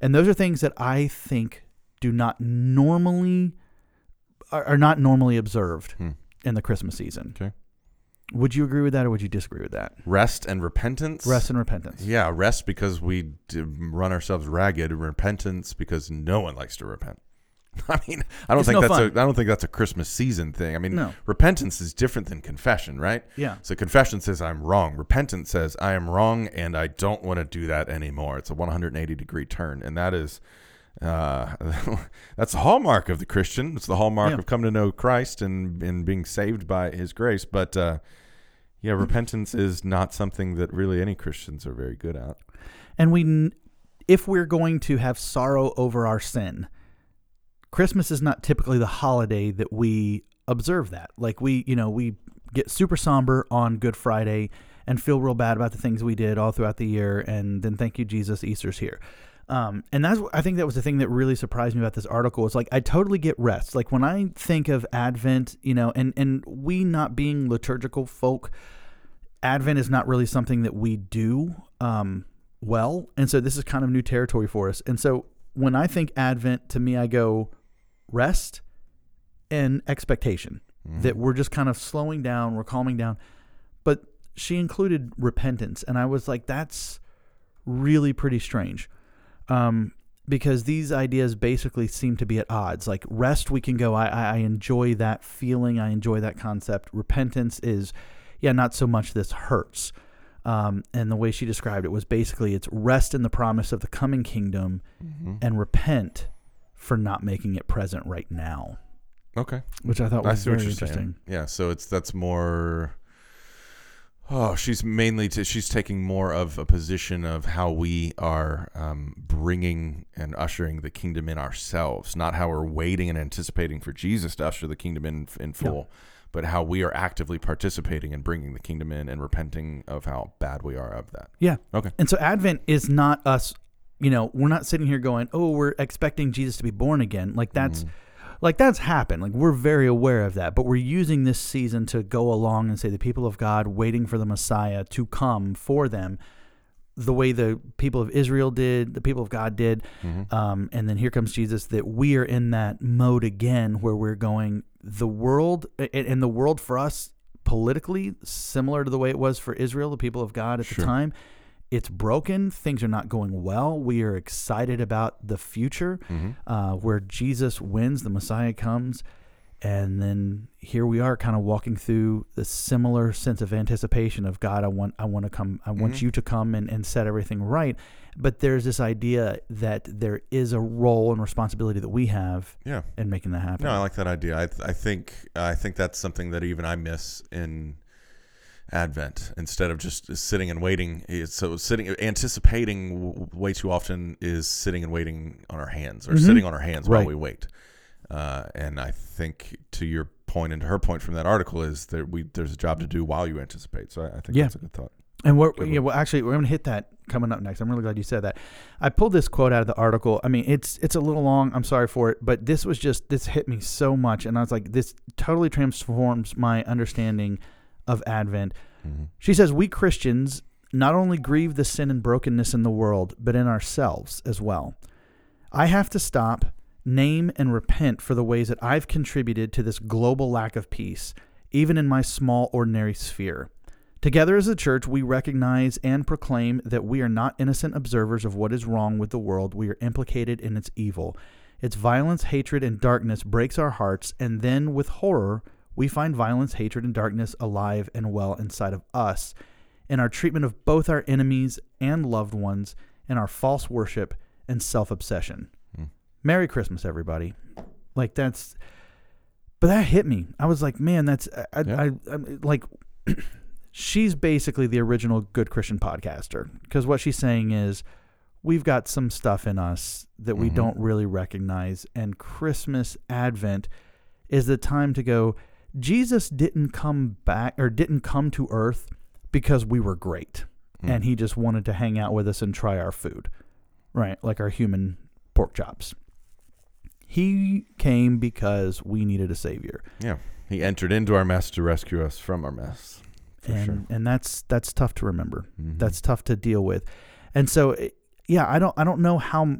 And those are things that I think do not normally are, not normally observed
Hmm.
In the Christmas season.
Okay.
Would you agree with that, or would you disagree with that?
Rest and repentance.
Rest and repentance.
Yeah, rest because we run ourselves ragged. Repentance because no one likes to repent. I mean, I don't
It's
think
no
that's a
fun.
I don't think that's a Christmas season thing. I mean,
No.
repentance is different than confession, right?
Yeah.
So confession says I'm wrong. Repentance says I am wrong and I don't want to do that anymore. It's a 180 degree turn, and that is uh, that's the hallmark of the Christian. It's the hallmark
Yeah.
of coming to know Christ and and being saved by His grace. But uh, yeah, repentance is not something that really any Christians are very good at.
And we, if we're going to have sorrow over our sin, Christmas is not typically the holiday that we observe that. Like we, you know, we get super somber on Good Friday and feel real bad about the things we did all throughout the year, and then thank you Jesus, Easter's here. Um, and that's I think that was the thing that really surprised me about this article. It's like I totally get rest. Like when I think of Advent, you know, and and we not being liturgical folk, Advent is not really something that we do um, well, and so this is kind of new territory for us. And so when I think Advent, to me, I go rest and expectation that we're just kind of slowing down, we're calming down. But she included repentance, and I was like, that's really pretty strange. Um, because these ideas basically seem to be at odds. Like rest, we can go. I, I I enjoy that feeling. I enjoy that concept. Repentance is, yeah, not so much. This hurts. Um, and the way she described it was basically it's rest in the promise of the coming kingdom and repent for not making it present right now,
Okay.
which I thought
I
was
what
very
you're
interesting.
saying. Yeah, so it's that's more. Oh, she's mainly to, she's taking more of a position of how we are um, bringing and ushering the kingdom in ourselves, not how we're waiting and anticipating for Jesus to usher the kingdom in in full, but how we are actively participating in bringing the kingdom in and repenting of how bad we are of that.
Yeah.
Okay.
And so Advent is not us, you know, we're not sitting here going, "Oh, we're expecting Jesus to be born again." Like that's like that's happened. Like we're very aware of that, but we're using this season to go along and say the people of God waiting for the Messiah to come for them the way the people of Israel did, the people of God did. Um, and then here comes Jesus, that we are in that mode again where we're going, the world, and and the world for us politically, similar to the way it was for Israel, the people of God at the time. It's broken. Things are not going well. We are excited about the future uh, where Jesus wins, the Messiah comes. And then here we are kind of walking through the similar sense of anticipation of God, I want I want to come I want you to come and, and set everything right. But there's this idea that there is a role and responsibility that we have
Yeah.
in making that happen.
No, I like that idea. I, th- I think I think that's something that even I miss in Advent. Instead of just sitting and waiting, so sitting anticipating way too often is sitting and waiting on our hands or sitting on our hands while we wait. Uh, and I think to your point and to her point from that article is that we there's a job to do while you anticipate. So I, I think
Yeah.
that's a good thought.
And we're
Good
yeah, well actually we're gonna hit that coming up next. I'm really glad you said that. I pulled this quote out of the article. I mean, it's it's a little long. I'm sorry for it, but this was just this hit me so much, and I was like, this totally transforms my understanding of Advent. Mm-hmm. She says, We Christians not only grieve the sin and brokenness in the world, but in ourselves as well. I have to stop, name, and repent for the ways that I've contributed to this global lack of peace, even in my small, ordinary sphere. Together as a church, we recognize and proclaim that we are not innocent observers of what is wrong with the world. We are implicated in its evil. Its violence, hatred, and darkness breaks our hearts, and then with horror, we find violence, hatred, and darkness alive and well inside of us in our treatment of both our enemies and loved ones, in our false worship and self obsession. Merry Christmas, everybody. Like, that's. But that hit me. I was like, man, that's. I, I,
Yeah.
I, I'm like, she's basically the original good Christian podcaster. Because what she's saying is, we've got some stuff in us that we
Mhm.
don't really recognize. And Christmas, Advent is the time to go, Jesus didn't come back or didn't come to earth because we were great hmm. and he just wanted to hang out with us and try our food, right? Like our human pork chops. He came because we needed a savior.
Yeah. He entered into our mess to rescue us from our mess.
And
sure.
and that's that's tough to remember.
Mhm.
That's tough to deal with. And so eh, yeah, I don't I don't know how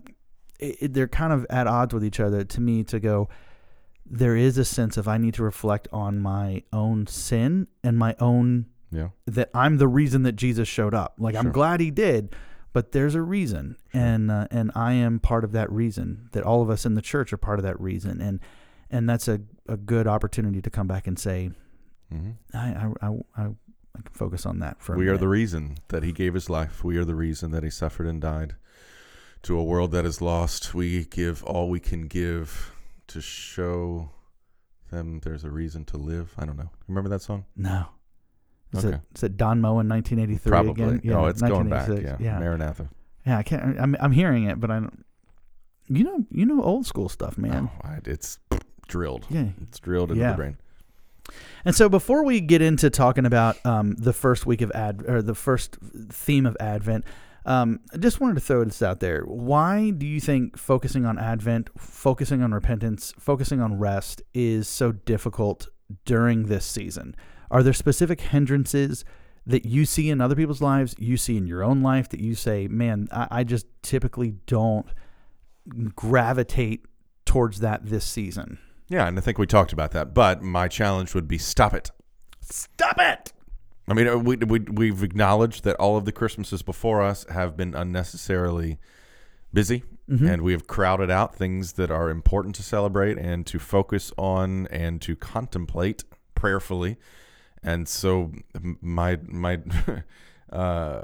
it, it- they're kind of at odds with each other to me to go there is a sense of I need to reflect on my own sin and my own
Yeah.
that I'm the reason that Jesus showed up. Like I'm glad he did, but there's a reason, and uh, and I am part of that reason. That all of us in the church are part of that reason, and and that's a, a good opportunity to come back and say,
hmm
I I, I, I I can focus on that for.
We are the reason that he gave his life. We are the reason that he suffered and died. To a world that is lost, we give all we can give to show them there's a reason to live. I don't know. Remember that song?
no. Is
Okay.
it is it Don Moen in 1983
Probably.
again?
oh, it's going back. Yeah.
yeah,
Maranatha.
yeah. I can't. I'm I'm hearing it, but I don't. You know, you know old school stuff, man.
Oh, I, it's drilled.
Yeah,
It's drilled into
Yeah.
the brain.
And so before we get into talking about um, the first week of Ad or the first theme of Advent, um, I just wanted to throw this out there. Why do you think focusing on Advent, focusing on repentance, focusing on rest is so difficult during this season? Are there specific hindrances that you see in other people's lives, you see in your own life that you say, man, I, I just typically don't gravitate towards that this season?
Yeah, and I think we talked about that. But my challenge would be stop it.
Stop it!
I mean, uh, we, we, we've acknowledged that all of the Christmases before us have been unnecessarily busy,
Mhm.
and we have crowded out things that are important to celebrate and to focus on and to contemplate prayerfully. And so, my my uh,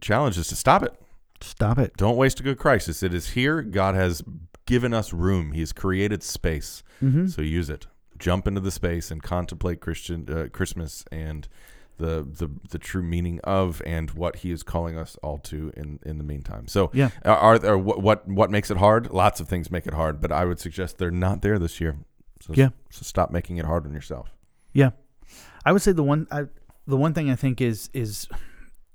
challenge is to stop it.
Stop it.
Don't waste a good crisis. It is here. God has given us room. He has created space.
Mm-hmm.
So use it. Jump into the space and contemplate Christian uh, Christmas and the, the the true meaning of and what He is calling us all to in in the meantime. So
Yeah.
are, are there what what what makes it hard? Lots of things make it hard, but I would suggest they're not there this year. So,
Yeah.
So stop making it hard on yourself.
Yeah, I would say the one I, the one thing I think is is,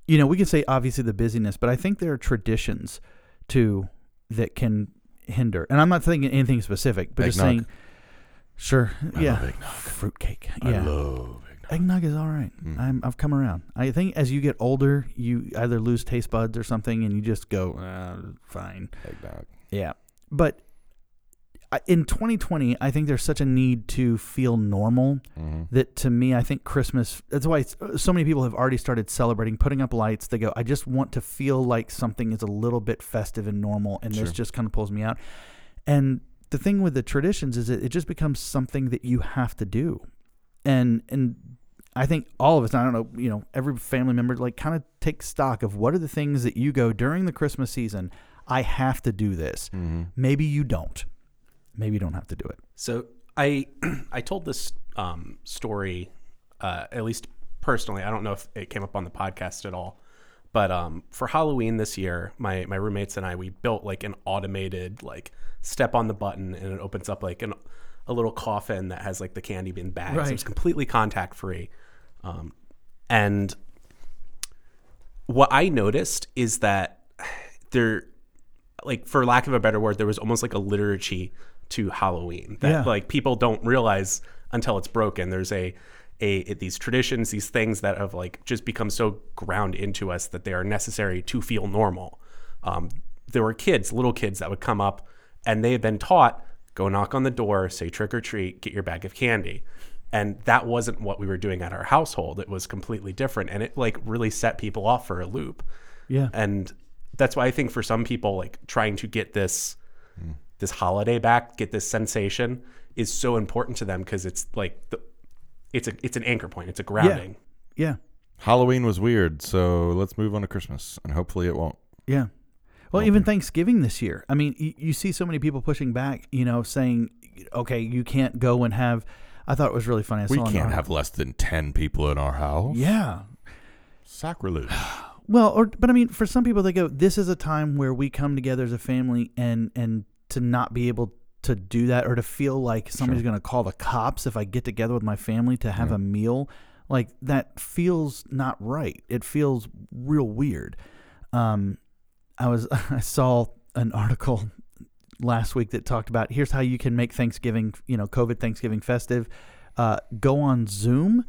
you know, we could say obviously the busyness, but I think there are traditions too that can hinder. And I'm not thinking anything specific, but just
Eggnog.
saying, sure,
I
yeah, fruitcake,
I
yeah.
love eggnog.
Is all right.
Mm.
I'm, I've come around. I think as you get older, you either lose taste buds or something, and you just go, uh, fine.
Eggnog.
Yeah. But in 2020, I think there's such a need to feel normal
Mhm.
that to me, I think Christmas, that's why so many people have already started celebrating, putting up lights. They go, I just want to feel like something is a little bit festive and normal. And this just kind of pulls me out. And the thing with the traditions is it, it just becomes something that you have to do. And, and, I think all of us, I don't know, you know, every family member, like kind of take stock of what are the things that you go during the Christmas season. I have to do this.
Mhm.
Maybe you don't. Maybe you don't have to do it.
So I I told this um, story, uh, at least personally. I don't know if it came up on the podcast at all, but um, for Halloween this year, my my roommates and I we built like an automated like step on the button and it opens up like an a little coffin that has like the candy bin bags.
Right.
It's completely contact free, um, and what I noticed is that there like for lack of a better word, there was almost like a liturgy to Halloween that
Yeah.
like people don't realize until it's broken. There's a a these traditions, these things that have like just become so ground into us that they are necessary to feel normal. Um, there were kids, little kids that would come up and they had been taught go knock on the door, say trick or treat, get your bag of candy. And that wasn't what we were doing at our household. It was completely different. And it like really set people off for a loop
Yeah.
and that's why I think for some people, like trying to get this this holiday back, get this sensation, is so important to them because it's like the it's a it's an anchor point, it's a grounding.
Yeah.
Halloween was weird, so let's move on to Christmas, and hopefully it won't.
Yeah. Well, even Thanksgiving this year. I mean, you, you see so many people pushing back, you know, saying, okay, you can't go and have. I thought it was really funny. I
We can't have less than ten people in our house.
Yeah.
Sacrilege.
Well, or but I mean, for some people, they go, "This is a time where we come together as a family," and and to not be able to do that, or to feel like somebody's going to call the cops if I get together with my family to have a meal, like that feels not right. It feels real weird. Um, I was I saw an article last week that talked about here's how you can make Thanksgiving, you know, COVID Thanksgiving festive. Uh, go on Zoom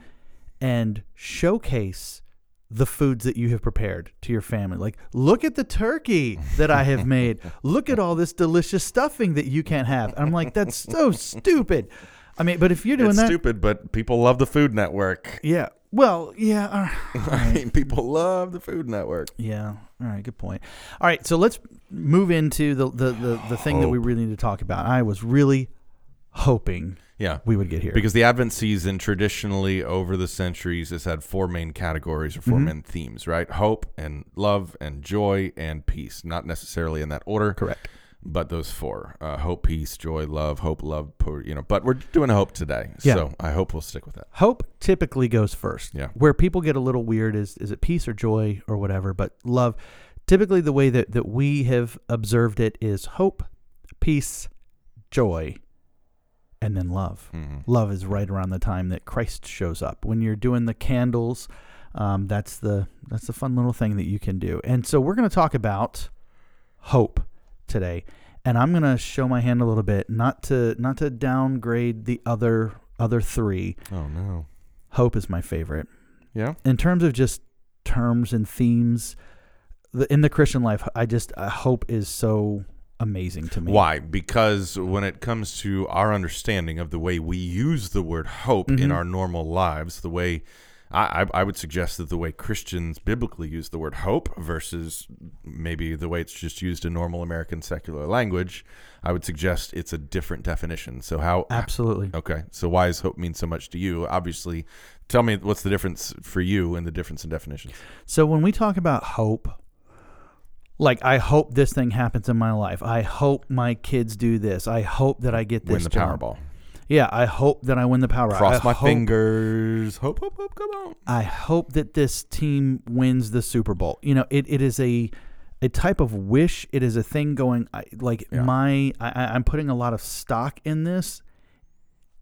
and showcase the foods that you have prepared to your family. Like, look at the turkey that I have made. Look at all this delicious stuffing that you can't have. And I'm like, that's so stupid. I mean, but if you're doing
it's
that,
stupid, but people love the Food Network.
yeah. Well, yeah. all right.
I mean, people love the Food Network.
Yeah. All right. Good point. All right. So let's move into the the the, the thing that we really need to talk about. I was really hoping
Yeah.
we would get here.
Because the Advent season traditionally over the centuries has had four main categories or 4
Mm-hmm.
main themes, right? Hope and love and joy and peace. Not necessarily in that order.
Correct.
But those four: uh, hope, peace, joy, love. Hope, love. You know, but we're doing hope today,
Yeah.
so I hope we'll stick with that.
Hope typically goes first.
Yeah.
Where people get a little weird is is it peace or joy or whatever, but love typically the way that, that we have observed it is hope, peace, joy, and then love.
Mhm.
Love is right around the time that Christ shows up. When you're doing the candles, um, that's the that's the fun little thing that you can do. And so we're going to talk about hope today, and I'm going to show my hand a little bit, not to not to downgrade the other other three.
Oh no.
Hope is my favorite
Yeah.
in terms of just terms and themes. The, in the Christian life, I just uh, hope is so amazing to me.
Why? Because when it comes to our understanding of the way we use the word hope in
Mhm.
our normal lives, the way I, I I would suggest that the way Christians biblically use the word hope versus maybe the way it's just used in normal American secular language, I would suggest it's a different definition. So how
Absolutely.
Okay. So why does hope mean so much to you? Obviously, tell me what's the difference for you and the difference in definitions.
So when we talk about hope, like I hope this thing happens in my life. I hope my kids do this. I hope that I get this
Win the
job.
Powerball.
Yeah, I hope that I win the Powerball.
Cross
I
my
hope,
fingers. Hope, hope, hope, come on.
I hope that this team wins the Super Bowl. You know, it, it is a a type of wish. It is a thing going I, like
Yeah.
my I, I'm putting a lot of stock in this,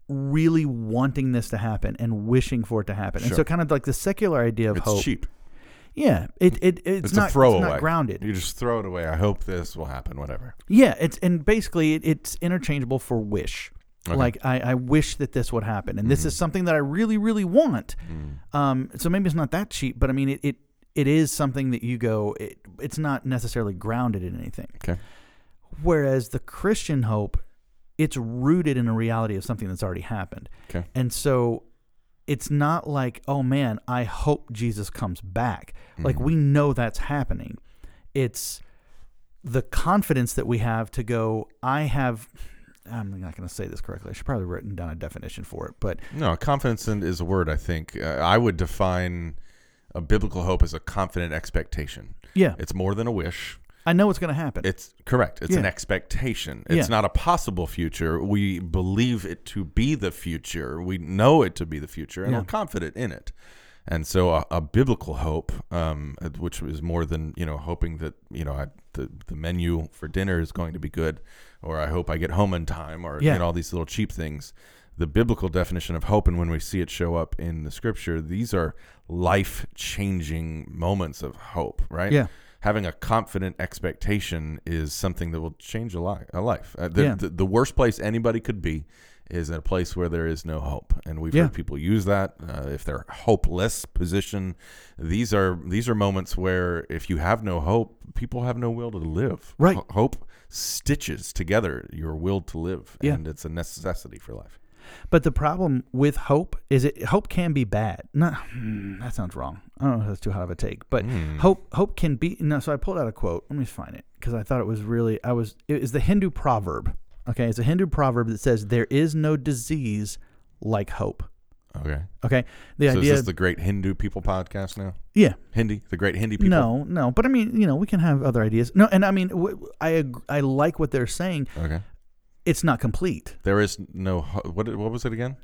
really wanting this to happen and wishing for it to happen. And so, kind of like the secular idea of
It's
hope.
cheap.
Yeah, it, it it's,
It's, a
not it's
throwaway.
not grounded.
You just throw it away. I hope this will happen. Whatever.
Yeah, it's and basically it, it's interchangeable for wish.
Okay.
Like I, I wish that this would happen, and this is something that I really, really want.
Mm.
Um, so maybe it's not that cheap, but I mean it, it, it is something that you go. It, it's not necessarily grounded in anything.
Okay.
Whereas the Christian hope, it's rooted in a reality of something that's already happened.
Okay.
And so it's not like, oh man, I hope Jesus comes back. Like
Mm-hmm.
we know that's happening. It's the confidence that we have to go, I have I'm not going to say this correctly. I should probably written down a definition for it, but
No, confidence is a word. I think uh, I would define a biblical hope as a confident expectation.
yeah,
It's more than a wish.
I know it's going to happen.
It's correct. It's an expectation. It's
Yeah.
not a possible future. We believe it to be the future. We know it to be the future, and
Yeah.
we're confident in it. And so, a, a biblical hope, um, which is more than you know, hoping that you know I, the the menu for dinner is going to be good, or I hope I get home in time, or
Yeah.
you know all these little cheap things. The biblical definition of hope, and when we see it show up in the scripture, these are life changing moments of hope, right?
Yeah.
having a confident expectation is something that will change a life. A life. Uh, the,
Yeah.
the, the worst place anybody could be is in a place where there is no hope, and we've
Yeah.
heard people use that. Uh, if they're hopeless position, these are these are moments where if you have no hope, people have no will to live.
Right.
Ho- hope stitches together your will to live,
Yeah.
and it's a necessity for life.
But the problem with hope is it hope can be bad. No, hmm, that sounds wrong. I don't know if that's too hot of a take, but
Mm.
hope hope can be no. So I pulled out a quote. Let me find it because I thought it was really. I was. It is the Hindu proverb. Okay, it's a Hindu proverb that says there is no disease like hope.
Okay.
Okay, the
so
idea.
is this the Great Hindu People podcast now?
yeah,
Hindi, the Great Hindi People.
no, no. But I mean, you know, we can have other ideas. No, and I mean, w- I ag- I like what they're saying.
Okay.
It's not complete.
There is no ho- what? What was it again?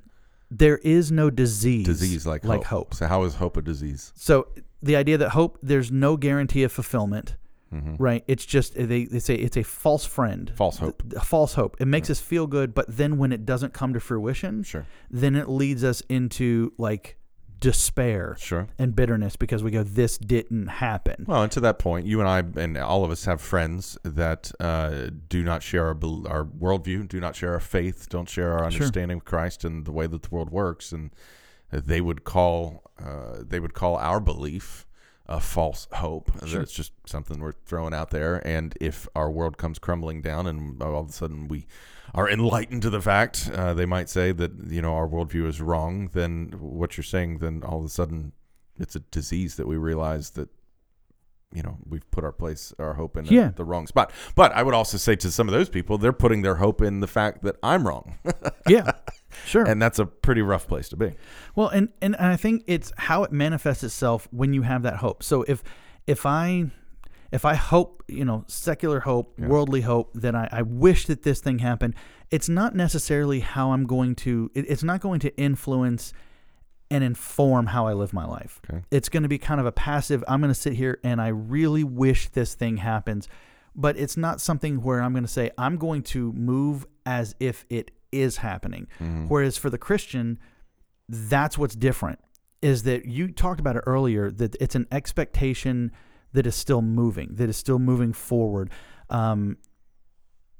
There is no disease.
disease like
like
hope.
hope.
So how is hope a disease?
So the idea that hope, there's no guarantee of fulfillment.
Hmm
Right. It's just they, they say it's a false friend.
False hope.
A false hope. It makes us feel good, but then when it doesn't come to fruition,
Sure,
then it leads us into like despair
sure.
and bitterness because we go, This didn't happen.
Well, and to that point, you and I and all of us have friends that uh, do not share our our worldview, do not share our faith, don't share our
Sure.
understanding of Christ and the way that the world works, and they would call uh, they would call our belief a false hope.
Sure.
That's just something we're throwing out there. And if our world comes crumbling down, and all of a sudden we are enlightened to the fact, uh, they might say that you know our worldview is wrong. Then what you're saying, then all of a sudden it's a disease that we realize that you know we've put our place our hope in
Yeah.
the wrong spot but i would also say to some of those people they're putting their hope in the fact that i'm wrong
yeah. Sure.
and that's a pretty rough place to be
Well, and, and I think it's how it manifests itself when you have that hope. So if if I if I hope, you know, secular hope,
Yeah.
worldly hope, that I, I wish that this thing happened, it's not necessarily how I'm going to it, it's not going to influence and inform how I live my life.
Okay.
It's going to be kind of a passive, I'm going to sit here and I really wish this thing happens, but it's not something where I'm going to say I'm going to move as if it is happening.
Mm-hmm.
Whereas for the Christian, that's what's different is that you talked about it earlier that it's an expectation that is still moving, that is still moving forward. Um,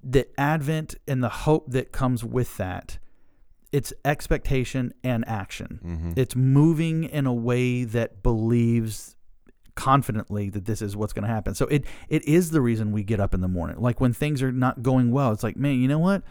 that Advent and the hope that comes with that, it's expectation and action.
mm-hmm.
It's moving in a way that believes confidently that this is what's going to happen. So it it is the reason we get up in the morning. Like when things are not going well, it's like, man, you know what?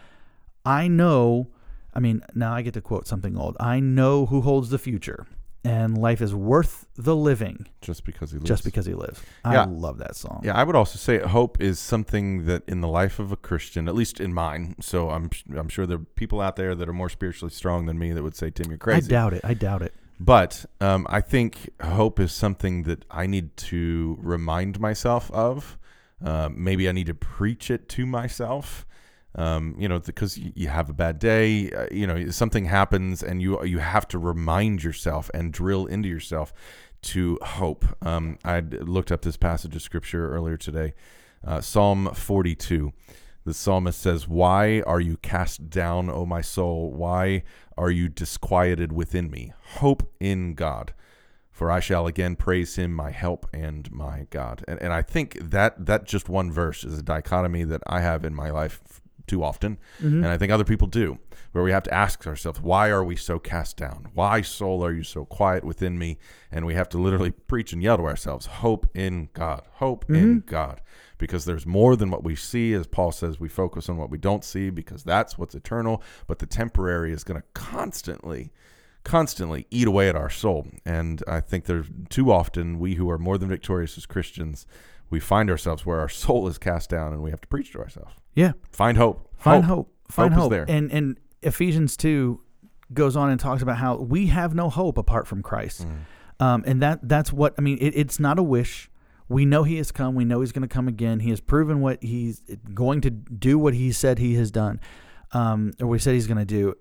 I know. I mean, now I get to quote something old. I know who holds the future. and life is worth the living
just because he lives.
just because he lives.
Yeah.
I love that song.
Yeah, I would also say hope is something that in the life of a Christian, at least in mine. So I'm I'm sure there are people out there that are more spiritually strong than me that would say, "Tim, you're crazy.
I doubt it. I doubt it.
But um, I think hope is something that I need to remind myself of. Uh, maybe I need to preach it to myself. Um, you know, because you have a bad day, uh, you know, something happens, and you you have to remind yourself and drill into yourself to hope. Um, I looked up this passage of scripture earlier today, uh, Psalm 42. The psalmist says, Why are you cast down, O my soul? Why are you disquieted within me? Hope in God, for I shall again praise him, my help and my God. And, and I think that that just one verse is a dichotomy that I have in my life too often, mm-hmm. and I think other people do, where we have to ask ourselves, why are we so cast down? Why, soul, are you so quiet within me? And we have to literally preach and yell to ourselves, hope in God, hope in mm-hmm. God, because there's more than what we see. As Paul says, we focus on what we don't see because that's what's eternal, but the temporary is going to constantly constantly eat away at our soul. And I think there's too often we who are more than victorious as Christians, we find ourselves where our soul is cast down and we have to preach to ourselves.
Yeah.
Find hope.
Find hope. Find
Hope is
hope.
there.
And and Ephesians two goes on and talks about how we have no hope apart from Christ.
Mm.
Um, and that that's what I mean. It, it's not a wish. We know He has come. We know He's going to come again. He has proven what He's going to do. What He said He has done, um, or what He said He's going to do.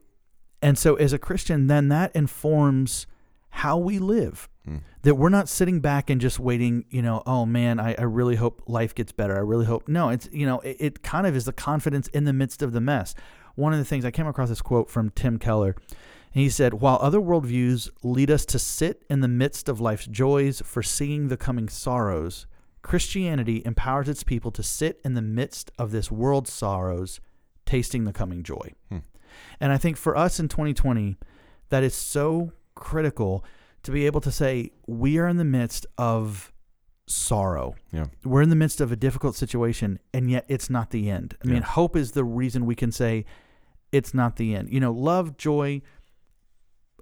And so, as a Christian, then that informs how we live.
Hmm.
That we're not sitting back and just waiting. You know, oh man, I, I really hope life gets better. I really hope. No, it's you know, it, it kind of is the confidence in the midst of the mess. One of the things I came across this quote from Tim Keller. And he said, While other worldviews lead us to sit in the midst of life's joys, foreseeing the coming sorrows, Christianity empowers its people to sit in the midst of this world's sorrows, tasting the coming joy.
Hmm.
And I think for us in 2020, that is so critical to be able to say, we are in the midst of sorrow.
Yeah.
We're in the midst of a difficult situation, and yet it's not the end. I mean, hope is the reason we can say it's not the end. You know, love, joy,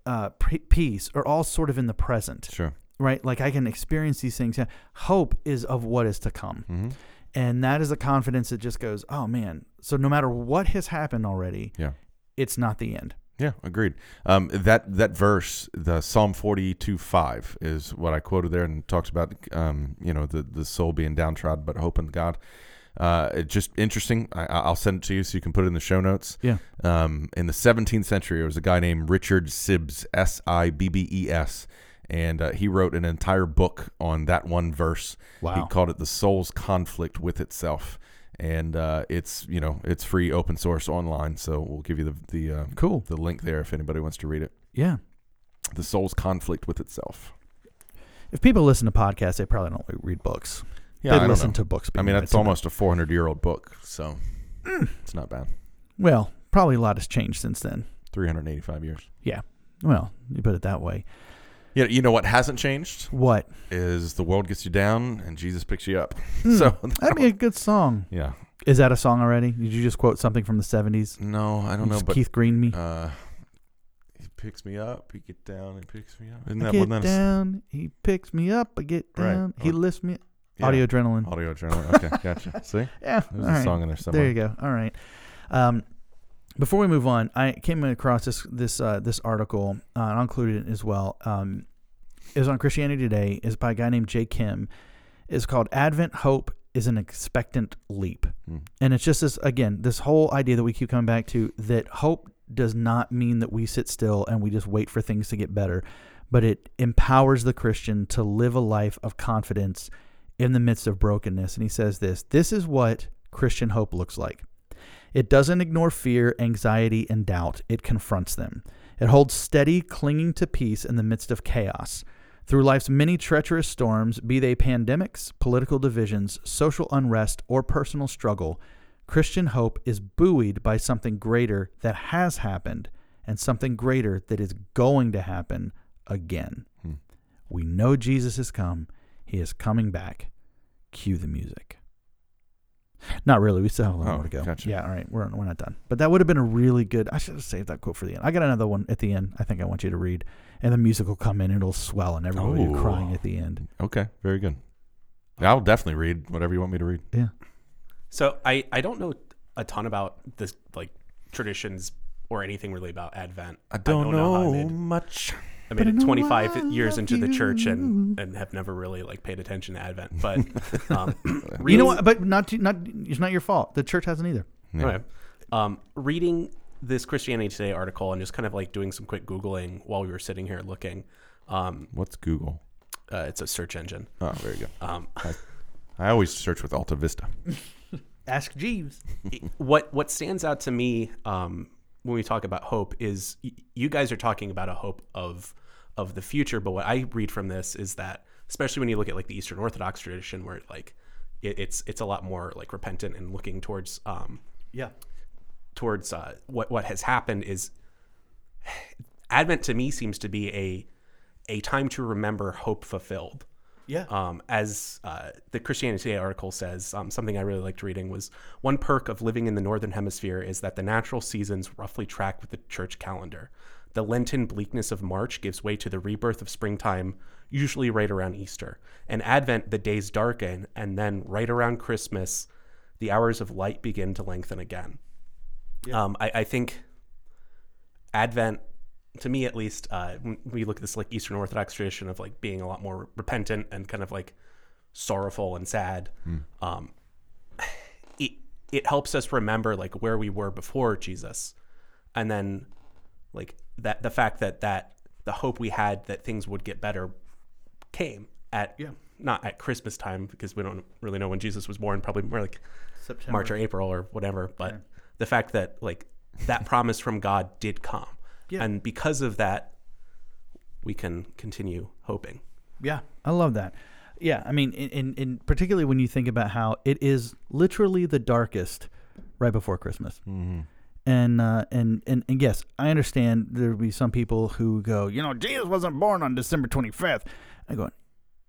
uh, peace are all sort of in the present,
Sure.
right? Like I can experience these things. Hope is of what is to come.
hmm
And that is a confidence that just goes, oh man. So no matter what has happened already,
Yeah.
it's not the end.
Yeah, agreed. Um, that that verse, the Psalm forty two five, is what I quoted there, and talks about um, you know the the soul being downtrodden, but hope in God. Uh, it's just interesting. I, I'll send it to you so you can put it in the show notes.
Yeah.
Um, in the 17th century, there was a guy named Richard Sibbes, S I B B E S, and uh, he wrote an entire book on that one verse.
Wow.
He called it "The Soul's Conflict with Itself," and uh, it's you know it's free, open source, online. So we'll give you the the uh,
Cool.
the link there if anybody wants to read it.
Yeah.
The soul's conflict with itself.
If people listen to podcasts, they probably don't read books.
Yeah,
they
I
listen to books.
I mean, that's almost a 400 year old book, so it's not bad.
well, probably a lot has changed since then.
385 years.
Yeah well, you put it that way.
Yeah, you know what hasn't changed
What?
is the world gets you down and Jesus picks you up.
Hmm,
So
That'd be a good song.
yeah,
Is that a song already? Did you just quote something from the seventies?
no, I don't know, but
Keith Green me.
uh, he picks me up, he get down, and picks me up. Isn't
I
that
get
wasn't that a s-
down. He picks me up. I get
Right.
down. He
Or-
lifts me.
yeah.
Audio adrenaline.
audio adrenaline? Okay, gotcha. See,
Yeah.
there's
all
a
right.
song in there somewhere.
There you go. All right. Um, before we move on, I came across this this uh, this article. Uh, and I'll include it as well. Um, it was on Christianity Today. It's by a guy named Jay Kim. It's called Advent Hope is an expectant leap,
Hmm.
and it's just this again this whole idea that we keep coming back to that hope does not mean that we sit still and we just wait for things to get better, but it empowers the Christian to live a life of confidence in the midst of brokenness. And he says this this is what Christian hope looks like. It doesn't ignore fear, anxiety, and doubt, it confronts them. It holds steady, clinging to peace in the midst of chaos. Through life's many treacherous storms, be they pandemics, political divisions, social unrest, or personal struggle, Christian hope is buoyed by something greater that has happened and something greater that is going to happen again.
Hmm.
We know Jesus has come. He is coming back. Cue the music. Not really. We still have a little
Oh,
more to go.
gotcha.
Yeah, all right. We're, we're not done. But that would have been a really good. I should have saved that quote for the end. I got another one at the end. I think I want you to read, and the music will come in and it'll swell, and everybody will be
Oh.
crying at the oh. end.
Okay, very good. I'll definitely read whatever you want me to read.
Yeah.
So I I don't know a ton about this like traditions or anything really about Advent.
I don't,
how I
know,
made,
much.
I made it 25 years into the church and and have never really like paid attention to Advent. But um,
You know what? But not to, not. It's not your fault. The church hasn't either.
Yeah.
Okay. Um, reading this Christianity Today article and just kind of like doing some quick googling while we were sitting here looking. Um,
What's Google?
uh, it's a search engine.
Oh, very good.
Um,
I always search with Alta Vista.
Ask Jeeves.
what what stands out to me um, when we talk about hope is y- you guys are talking about a hope of of the future, but what I read from this is that especially when you look at like the Eastern Orthodox tradition, where like it, it's it's a lot more like repentant and looking towards um,
Yeah.
towards uh, what what has happened is Advent to me seems to be a a time to remember hope fulfilled.
Yeah.
Um, as uh, the Christianity Today article says, um, something I really liked reading was one perk of living in the northern hemisphere is that the natural seasons roughly track with the church calendar. The Lenten bleakness of March gives way to the rebirth of springtime, usually right around Easter. And Advent, the days darken, and then right around Christmas, the hours of light begin to lengthen again. Um, I, I think Advent, to me at least, uh, we look at this like Eastern Orthodox tradition of like being a lot more repentant and kind of like sorrowful and sad. Um, it it helps us remember like where we were before Jesus, and then like that the fact that that the hope we had that things would get better came at
Yeah.
not at Christmas time because we don't really know when Jesus was born. Probably more like
September.
March or April or whatever. But the fact that like that promise from God did come,
Yeah.
and because of that, we can continue hoping.
Yeah, I love that. Yeah, I mean, in, in, in particularly when you think about how it is literally the darkest right before Christmas.
Mm-hmm.
And, uh, and and and yes, I understand there will be some people who go, you know, Jesus wasn't born on December twenty fifth. I go,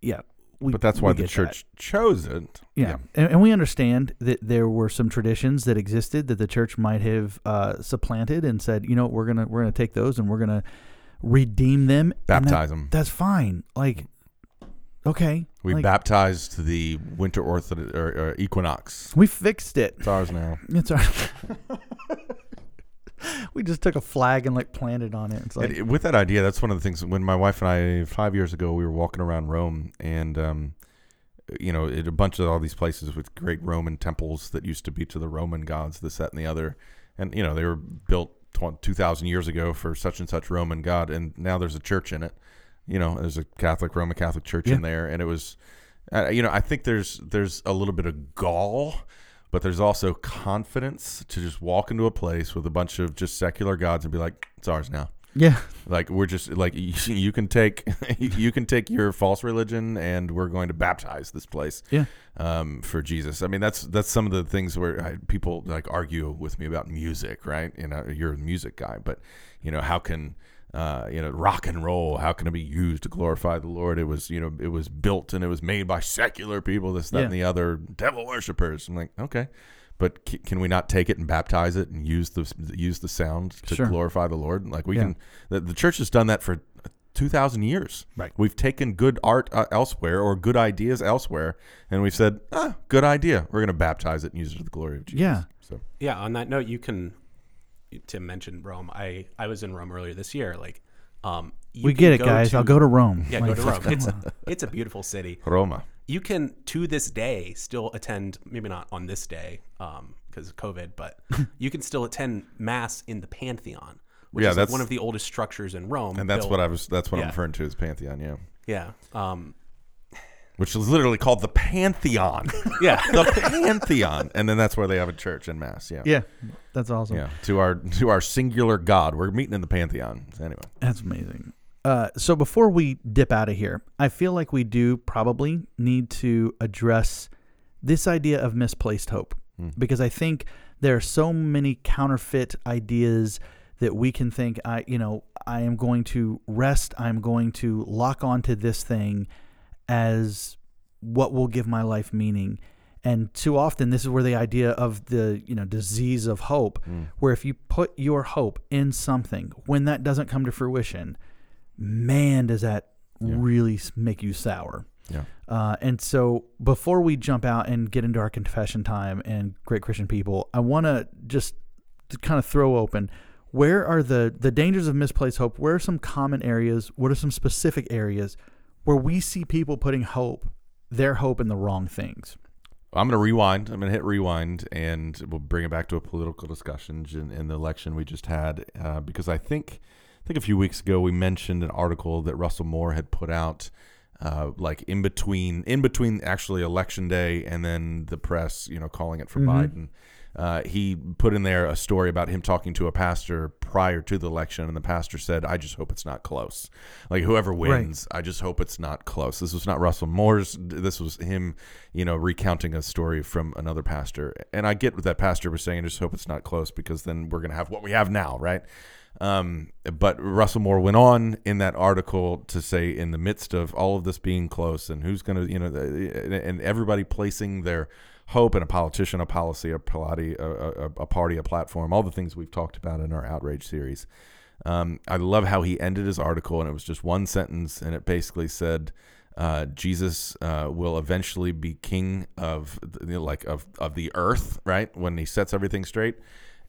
yeah, we,
But that's why the
get that.
church chose it.
Yeah, And, and we understand that there were some traditions that existed that the church might have uh, supplanted and said, you know, we're gonna we're gonna take those and we're gonna redeem them, and that-
Baptize them.
That's fine. Like, okay,
We
like,
baptized the winter orthodox or, or equinox.
we fixed it.
It's ours now.
It's our. we just took a flag and like planted on it. Like,
And with that idea, that's one of the things. When my wife and I, five years ago, we were walking around Rome, and um, you know, it, a bunch of all these places with great Roman temples that used to be to the Roman gods, this, that, and the other, and you know, they were built two thousand years ago for such and such Roman god, and now there's a church in it. You know, there's a Catholic Roman Catholic church
Yeah.
in there, and it was, uh, you know, I think there's there's a little bit of gall. But there's also confidence to just walk into a place with a bunch of just secular gods and be like, "It's ours now."
yeah,
like we're just like you, you can take you can take your false religion and we're going to baptize this place
Yeah.
um, for jesus i mean that's that's some of the things where I, people like argue with me about music right you know you're a music guy but you know how can uh, you know rock and roll how can it be used to glorify the lord it was you know it was built and it was made by secular people this that and the other devil worshippers i'm like okay but c- can we not take it and baptize it and use the use the sound to
Sure.
glorify the Lord? Like we
Yeah.
can. The, the church has done that for two thousand years.
Right.
We've taken good art uh, elsewhere or good ideas elsewhere, and we've said, "Ah, good idea. We're going to baptize it and use it to the glory of Jesus."
Yeah.
So
Yeah. On that note, you can to mention Rome. I I was in Rome earlier this year. Like, um, you
we get it,
go
guys. I'll go to Rome.
Yeah,
Like,
go to Rome. It's it's a beautiful city.
Roma.
You can to this day still attend. Maybe not on this day um, because of COVID, but you can still attend mass in the Pantheon, which
Yeah,
is like
that's-
one of the oldest structures in Rome.
And that's
built-
what I was. That's what I'm referring to as Pantheon. Yeah.
Yeah. Um,
Which is literally called the Pantheon.
yeah.
the Pantheon, and then that's where they have a church and mass. Yeah.
yeah, that's awesome.
Yeah. To our to our singular God. We're meeting in the Pantheon. Anyway.
That's amazing. Uh, so before we dip out of here, I feel like we do probably need to address this idea of misplaced hope because I think there are so many counterfeit ideas that we can think I you know I am going to rest I'm going to lock onto this thing as what will give my life meaning And too often, this is where the idea of the you know disease of hope, where if you put your hope in something, when that doesn't come to fruition, man, does that really make you sour.
Yeah.
Uh, and so, before we jump out and get into our confession time and great Christian people, I want to just kind of throw open where are the the dangers of misplaced hope? Where are some common areas? What are some specific areas where we see people putting hope, their hope, in the wrong things?
I'm going to rewind. I'm going to hit rewind, and we'll bring it back to a political discussion in, in the election we just had, uh, because I think I think a few weeks ago we mentioned an article that Russell Moore had put out, uh, like in between in between actually election day and then the press, you know, calling it for Biden. Uh, he put in there a story about him talking to a pastor prior to the election, and the pastor said, "I just hope it's not close. Like whoever wins, I just hope it's not close." This was not Russell Moore's. This was him, you know, recounting a story from another pastor. And I get what that pastor was saying. I just hope it's not close because then we're gonna have what we have now, right? Um, but Russell Moore went on in that article to say, in the midst of all of this being close, and who's going to, you know, and everybody placing their hope and a politician, a policy, a party, a, a, a party, a platform, all the things we've talked about in our outrage series. Um, I love how he ended his article, and it was just one sentence, and it basically said, uh, "Jesus uh, will eventually be king of the, you know, like of of the earth, right? When he sets everything straight."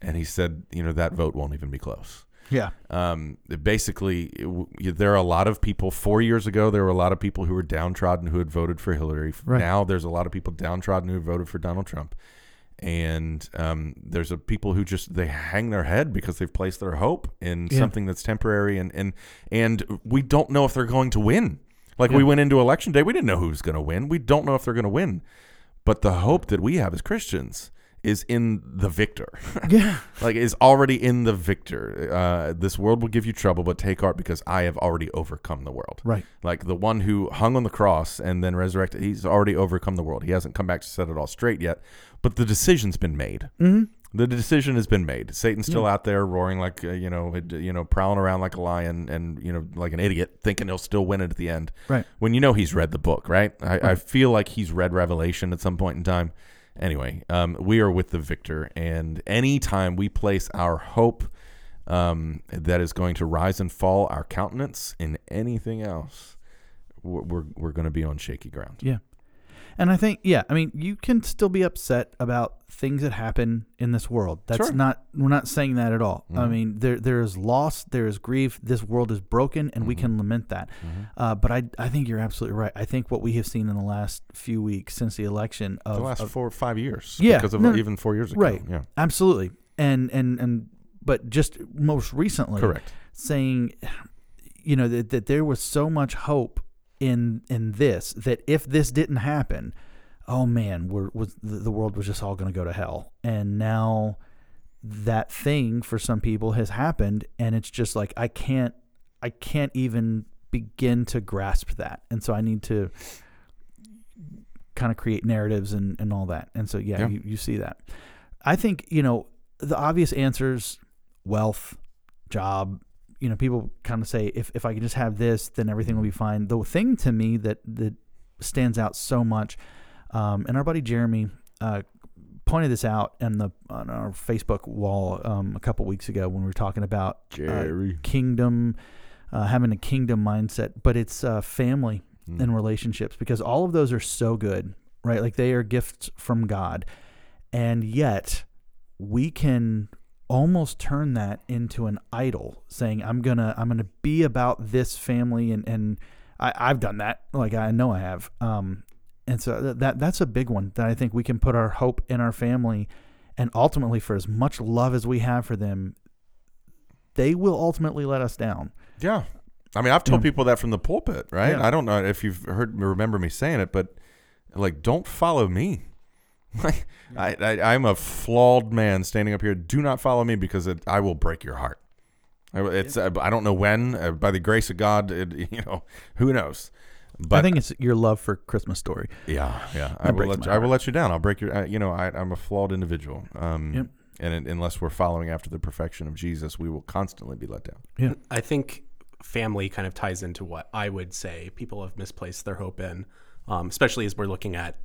And he said, "You know, that vote won't even be close."
Yeah,
um, basically, it there are a lot of people. Four years ago, there were a lot of people who were downtrodden who had voted for Hillary.
Right.
Now, there's a lot of people downtrodden who voted for Donald Trump, and um, there's a people who just they hang their head because they've placed their hope in
Yeah.
something that's temporary, and and and we don't know if they're going to win. Like
Yeah.
we went into election day, we didn't know who's going to win. We don't know if they're going to win, but the hope that we have as Christians is in the victor.
yeah,
like is already in the victor. Uh, this world will give you trouble, but take heart because I have already overcome the world.
right.
Like the one who hung on the cross and then resurrected, he's already overcome the world. He hasn't come back to set it all straight yet, but the decision's been made.
hmm
The decision has been made. Satan's still out there roaring like uh, you know, it- you know, prowling around like a lion and you know, like an idiot, thinking he'll still win it at the end.
Right.
When you know he's read the book, right? I, I feel like he's read Revelation at some point in time. Anyway, um, we are with the victor, and anytime we place our hope um, that is going to rise and fall our countenance in anything else, we're we're, we're going to be on shaky ground.
Yeah. And I think, yeah, I mean, you can still be upset about things that happen in this world. That's
Sure.
not, we're not saying that at all. I
Mhm.
mean, there there is loss, there is grief. This world is broken, and we
Mhm.
can lament that.
Mhm.
Uh, but I, I think you're absolutely right. I think what we have seen in the last few weeks since the election of,
the last
of-
four or five years,
Yeah,
because of
no,
even four years ago,
right.
Yeah,
absolutely, and and and, but just most recently,
correct.
saying, you know, that, that there was so much hope in in this that if this didn't happen, oh man, we're, was the, the world was just all going to go to hell. And now that thing for some people has happened, and it's just like I can't, I can't even begin to grasp that, and so I need to kind of create narratives and, and all that. And so yeah,
Yeah.
You, you see that. I think you know the obvious answers: wealth, job. You know, people kind of say if if I could just have this, then everything will be fine. The thing to me that that stands out so much, um, and our buddy Jeremy uh, pointed this out in the on our Facebook wall um, a couple weeks ago when we were talking about uh, kingdom, uh, having a kingdom mindset, but it's uh, family
Mm.
and relationships because all of those are so good, right? Like they are gifts from God. And yet we can almost turn that into an idol saying I'm going to I'm to be about this family and and I I've done that. Like I know I have. Um and so th- that that's a big one that I think we can put our hope in our family and ultimately for as much love as we have for them they will ultimately let us down.
Yeah. I mean, I've told
Yeah.
people that from the pulpit, right?
Yeah.
I don't know if you've heard remember me saying it, but like, don't follow me. Like, I, I, I'm a flawed man standing up here. Do not follow me because it, I will break your heart. I, it's uh, I don't know when. Uh, by the grace of God, it, you know, who knows. But
I think it's your love for Christmas story.
yeah, yeah. I will let you, I will let you down. I'll break your. Uh, you know, I, I'm a flawed individual. Um,
Yep.
And it, unless we're following after the perfection of Jesus, we will constantly be let down. Yeah.
I think family kind of ties into what I would say people have misplaced their hope in, um, especially as we're looking at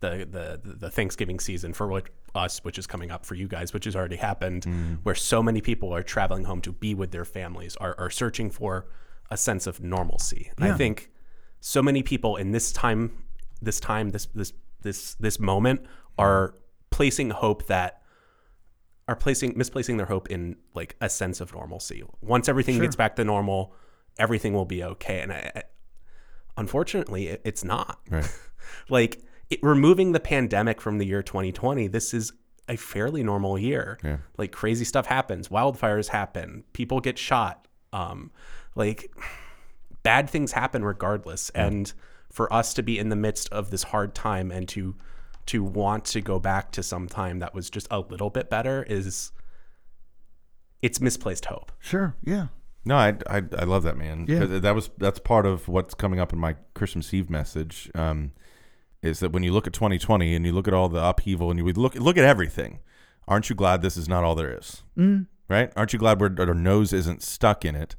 the the the Thanksgiving season for what us, which is coming up for you guys, which has already happened,
Mm.
where so many people are traveling home to be with their families, are are searching for a sense of normalcy. And I think so many people in this time, this time, this this this this moment are placing hope that are placing misplacing their hope in like a sense of normalcy. Once everything gets back to normal, everything will be okay. And I, I, unfortunately, it, it's not.
Right.
like it, removing the pandemic from the year 2020, this is a fairly normal year.
Yeah.
Like crazy stuff happens, wildfires happen, people get shot. Um, like bad things happen regardless. And for us to be in the midst of this hard time and to to want to go back to some time that was just a little bit better is it's misplaced hope.
Sure. Yeah.
No, I, I I love that man.
Yeah.
'Cause That was that's part of what's coming up in my Christmas Eve message. Um, is that when you look at 2020 and you look at all the upheaval and you look look at everything, aren't you glad this is not all there is?
Mm.
Right? Aren't you glad we're, our nose isn't stuck in it?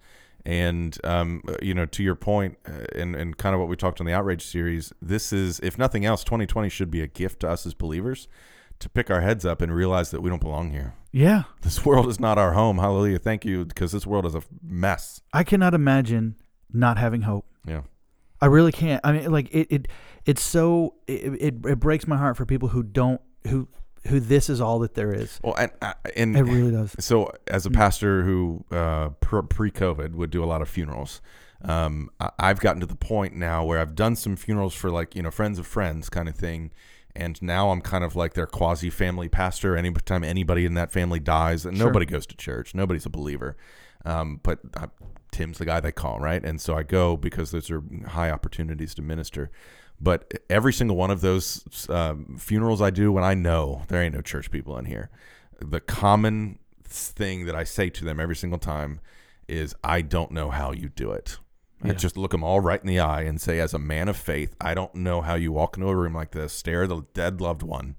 And um, you know, to your point, uh, and and kind of what we talked on the outrage series, this is, if nothing else, 2020 should be a gift to us as believers to pick our heads up and realize that we don't belong here.
Yeah.
This world is not our home. Hallelujah. Thank you, because this world is a mess.
I cannot imagine not having hope.
Yeah.
I really can't. I mean, like it, it it's so it, it, it breaks my heart for people who don't who who this is all that there is.
Well, and uh, and
It really does.
so as a pastor who uh, pre COVID would do a lot of funerals, um, I've gotten to the point now where I've done some funerals for like you know friends of friends kind of thing, and now I'm kind of like their quasi family pastor. Anytime anybody in that family dies, and
Sure.
nobody goes to church, nobody's a believer, um, but I, Tim's the guy they call, right? And so I go because those are high opportunities to minister. But every single one of those um, funerals I do, when I know there ain't no church people in here, the common thing that I say to them every single time is, "I don't know how you do it." I just look them all right in the eye and say, as a man of faith, I don't know how you walk into a room like this, stare at a dead loved one,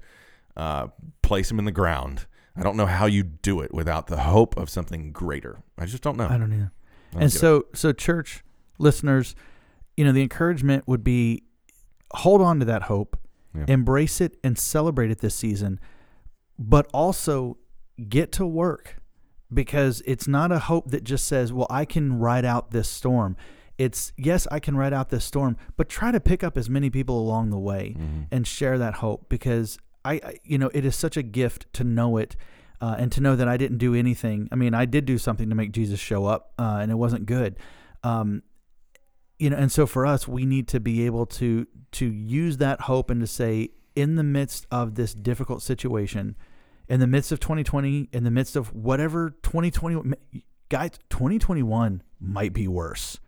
uh, place him in the ground. I don't know how you do it without the hope of something greater. I just don't know.
I don't either.
Don't
And
it.
so so church listeners, you know, the encouragement would be hold on to that hope,
Yeah.
embrace it and celebrate it this season, but also get to work because it's not a hope that just says, "Well, I can ride out this storm." It's yes, I can ride out this storm, but try to pick up as many people along the way
Mm-hmm.
and share that hope because I, I you know, it is such a gift to know it uh, and to know that I didn't do anything. I mean, I did do something to make Jesus show up, uh, and it wasn't good. Um, you know, and so for us, we need to be able to to use that hope and to say, in the midst of this difficult situation, in the midst of 2020, in the midst of whatever 2020, guys, 2021 might be worse.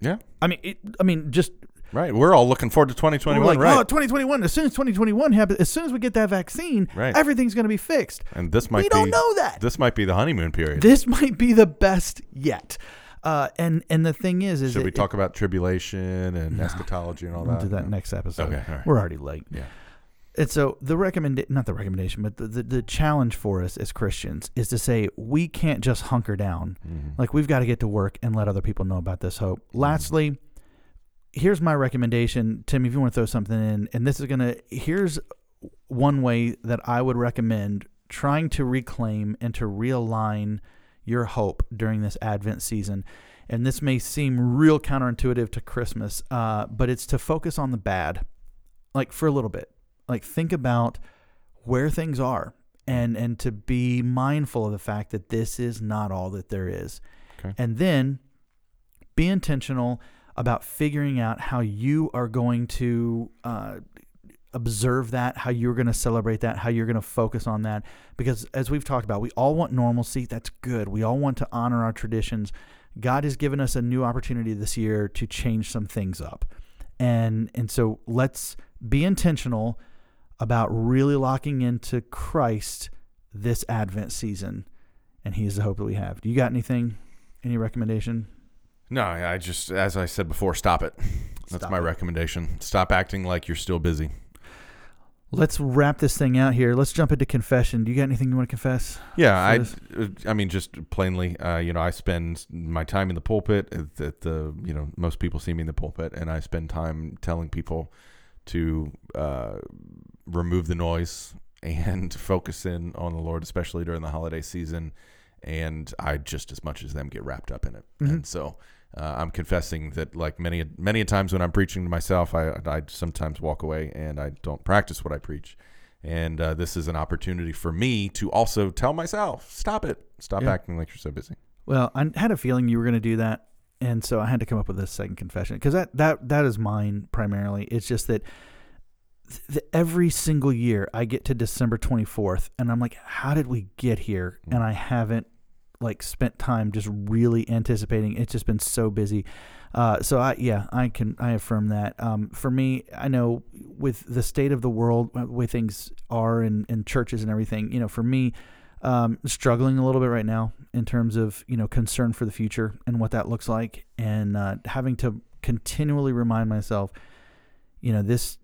yeah,
I mean, it, I mean, just
right. We're all looking forward to
we're
2021,
like,
right?
oh, 2021. As soon as 2021 happens, as soon as we get that vaccine,
Right.
everything's going to be fixed.
and this might
we don't
be
know that.
this might be the honeymoon period.
This might be the best yet. Uh, and and the thing is, is
Should
it-
we talk about tribulation and eschatology and all
We'll
that?
do that
No.
next episode.
Okay, right.
We're already late.
Yeah.
And so the recommend not the recommendation, but the, the, the challenge for us as Christians is to say we can't just hunker down.
Mm-hmm.
Like we've got to get to work and let other people know about this hope. Lastly, here's my recommendation, Tim. If you want to throw something in, and this is gonna here's one way that I would recommend trying to reclaim and to realign your hope during this Advent season. And this may seem real counterintuitive to Christmas, uh, but it's to focus on the bad, like for a little bit. Like think about where things are, and and to be mindful of the fact that this is not all that there is.
Okay.
And then be intentional about figuring out how you are going to uh, observe that, how you're going to celebrate that, how you're going to focus on that. Because as we've talked about, we all want normalcy. That's good. We all want to honor our traditions. God has given us a new opportunity this year to change some things up. And and so let's be intentional about really locking into Christ this Advent season. And he is the hope that we have. Do you got anything? Any recommendation?
No, I just, as I said before, stop it. That's
Stop
my
it.
recommendation. Stop acting like you're still busy.
Let's wrap this thing out here. Let's jump into confession. Do you got anything you want to confess?
Yeah, I,
this?
I mean, just plainly, uh, you know, I spend my time in the pulpit. At, at the, you know, most people see me in the pulpit, and I spend time telling people to uh, remove the noise and focus in on the Lord, especially during the holiday season. And I just as much as them get wrapped up in it. And so uh, I'm confessing that, like many many times when I'm preaching to myself, I I sometimes walk away and I don't practice what I preach. And uh, this is an opportunity for me to also tell myself, stop it, stop
Yeah.
acting like you're so busy.
Well, I had a feeling you were going to do that, and so I had to come up with a second confession because that that that is mine primarily. It's just that th- th- every single year I get to December twenty fourth, and I'm like, how did we get here? And I haven't like spent time just really anticipating. It's just been so busy. Uh, so I yeah I can I affirm that. Um, for me, I know with the state of the world, uh, the way things are in, in churches and everything, you know, for me, um, struggling a little bit right now in terms of you know concern for the future and what that looks like, and uh, having to continually remind myself, you know, this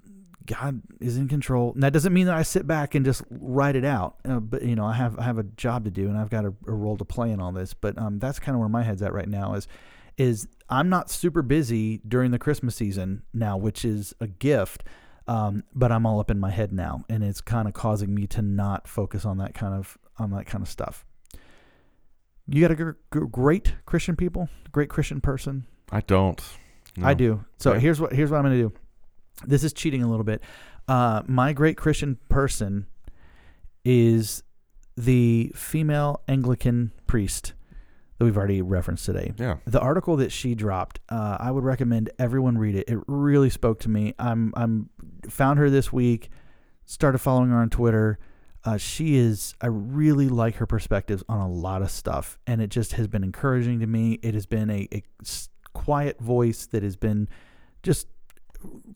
God is in control. And that doesn't mean that I sit back and just write it out, uh, but you know, I have I have a job to do and I've got a, a role to play in all this. But um, that's kind of where my head's at right now. Is is I'm not super busy during the Christmas season now, which is a gift. Um, but I'm all up in my head now, and it's kind of causing me to not focus on that kind of on that kind of stuff. You got a gr- gr- great Christian people, great Christian person.
I don't.
I do. So
Okay.
here's what here's what I'm going to do. This is cheating a little bit. Uh, my great Christian person is the female Anglican priest that we've already referenced today.
Yeah.
The article that she dropped, uh, I would recommend everyone read it. It really spoke to me. I'm I'm found her this week, started following her on Twitter. Uh, she is I really like her perspectives on a lot of stuff, and it just has been encouraging to me. It has been a, a quiet voice that has been just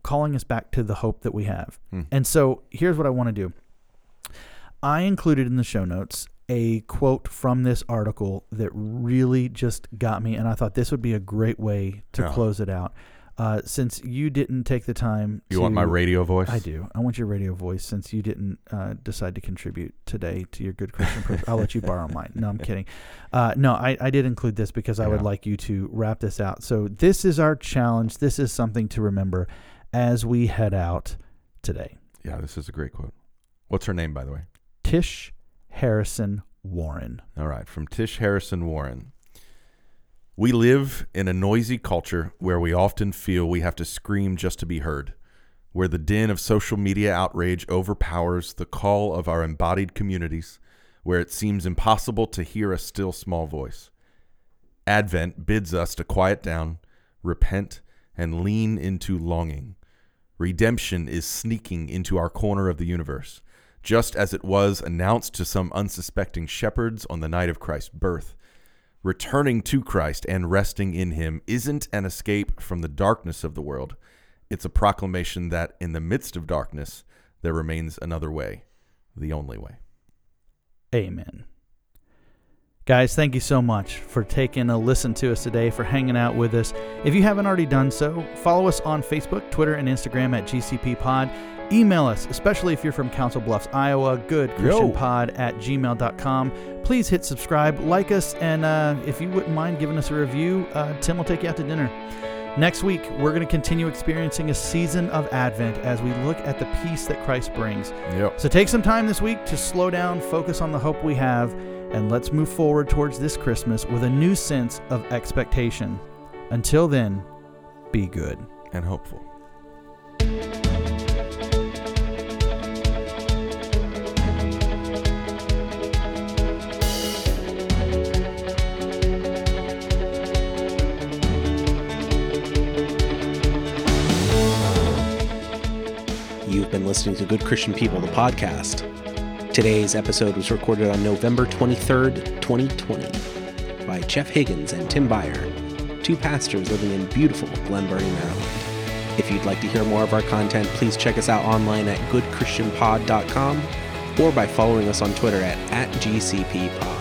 calling us back to the hope that we have.
Hmm.
And so here's what I want to do. I included in the show notes a quote from this article that really just got me, and I thought this would be a great way to
Yeah.
close it out. Uh, since you didn't take the time,
You
to,
want my radio voice?
I do. I want your radio voice. Since you didn't uh, decide to contribute today to your good Christian, I'll let you borrow mine. No, I'm kidding. Uh, no, I, I did include this because I would like you to wrap this out. So this is our challenge. This is something to remember as we head out today.
Yeah, this is a great quote. What's her name, by the way?
Tish Harrison Warren.
All right, from Tish Harrison Warren. We live in a noisy culture where we often feel we have to scream just to be heard, where the din of social media outrage overpowers the call of our embodied communities, where it seems impossible to hear a still small voice. Advent bids us to quiet down, repent, and lean into longing. Redemption is sneaking into our corner of the universe, just as it was announced to some unsuspecting shepherds on the night of Christ's birth. Returning to Christ and resting in Him isn't an escape from the darkness of the world. It's a proclamation that in the midst of darkness, there remains another way, the only way.
Amen. Guys, thank you so much for taking a listen to us today, for hanging out with us. If you haven't already done so, follow us on Facebook, Twitter, and Instagram at GCP Pod. Email us, especially if you're from Council Bluffs, Iowa, goodchristianpod at gmail.com. Please hit subscribe, like us, and uh, if you wouldn't mind giving us a review, uh, Tim will take you out to dinner. Next week, we're going to continue experiencing a season of Advent as we look at the peace that Christ brings.
Yep.
So take some time this week to slow down, focus on the hope we have, and let's move forward towards this Christmas with a new sense of expectation. Until then, be good.
And hopeful.
You've been listening to Good Christian People, the podcast. Today's episode was recorded on November 23rd, 2020, by Jeff Higgins and Tim Byer, two pastors living in beautiful Glen Burnie, Maryland. If you'd like to hear more of our content, please check us out online at goodchristianpod.com or by following us on Twitter at, at GCPPod.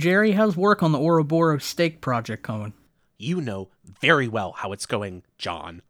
Jerry, how's work on the Ouroboros steak project going?
You know very well how it's going, John.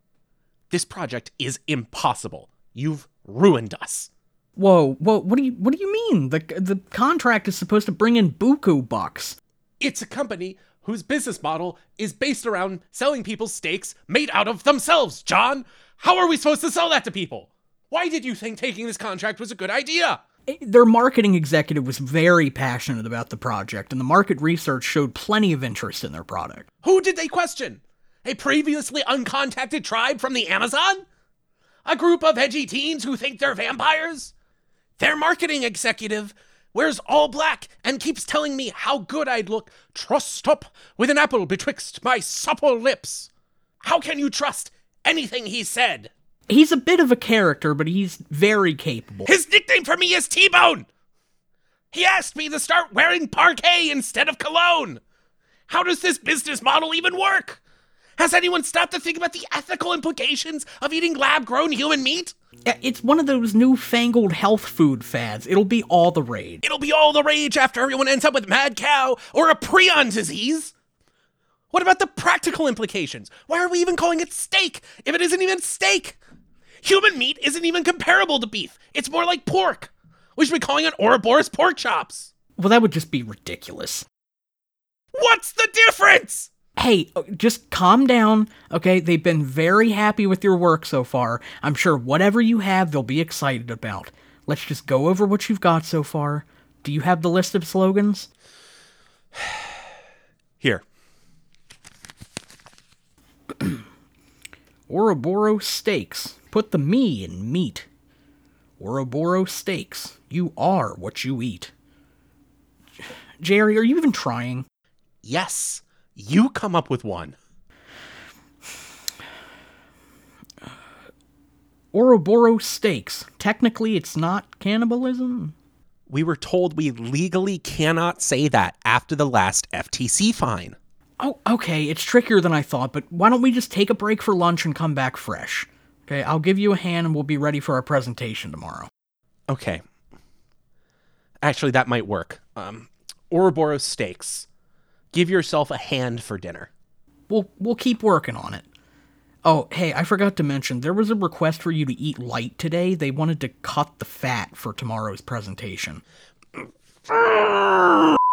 This project is impossible. You've ruined us.
Whoa, whoa, what do you what do you mean? The the contract is supposed to bring in buku bucks.
It's a company whose business model is based around selling people steaks made out of themselves, John. How are we supposed to sell that to people? Why did you think taking this contract was a good idea?
Their marketing executive was very passionate about the project, and the market research showed plenty of interest in their product.
Who did they question? A previously uncontacted tribe from the Amazon? A group of edgy teens who think they're vampires? Their marketing executive wears all black and keeps telling me how good I'd look trussed up with an apple betwixt my supple lips. How can you trust anything he said?
He's a bit of a character, but he's very capable.
His nickname for me is T Bone! He asked me to start wearing parquet instead of cologne! How does this business model even work? Has anyone stopped to think about the ethical implications of eating lab grown human meat?
It's one of those newfangled health food fads. It'll be all the rage.
It'll be all the rage after everyone ends up with mad cow or a prion disease. What about the practical implications? Why are we even calling it steak if it isn't even steak? Human meat isn't even comparable to beef. It's more like pork. We should be calling it Ouroboros pork chops.
Well, that would just be ridiculous.
What's the difference?
Hey, uh, just calm down, okay? They've been very happy with your work so far. I'm sure whatever you have, they'll be excited about. Let's just go over what you've got so far. Do you have the list of slogans?
Here.
Ouroboros Steaks. Put the me in meat. Ouroboros Steaks. You are what you eat. Jerry, are you even trying?
Yes, you come up with one.
Ouroboros Steaks. Technically, it's not cannibalism.
We were told we legally cannot say that after the last FTC fine.
Oh, okay, it's trickier than I thought, but why don't we just take a break for lunch and come back fresh? Okay, I'll give you a hand and we'll be ready for our presentation tomorrow.
Okay. Actually, that might work. Um, Ouroboros steaks. Give yourself a hand for dinner.
We'll we'll keep working on it. Oh, hey, I forgot to mention there was a request for you to eat light today. They wanted to cut the fat for tomorrow's presentation.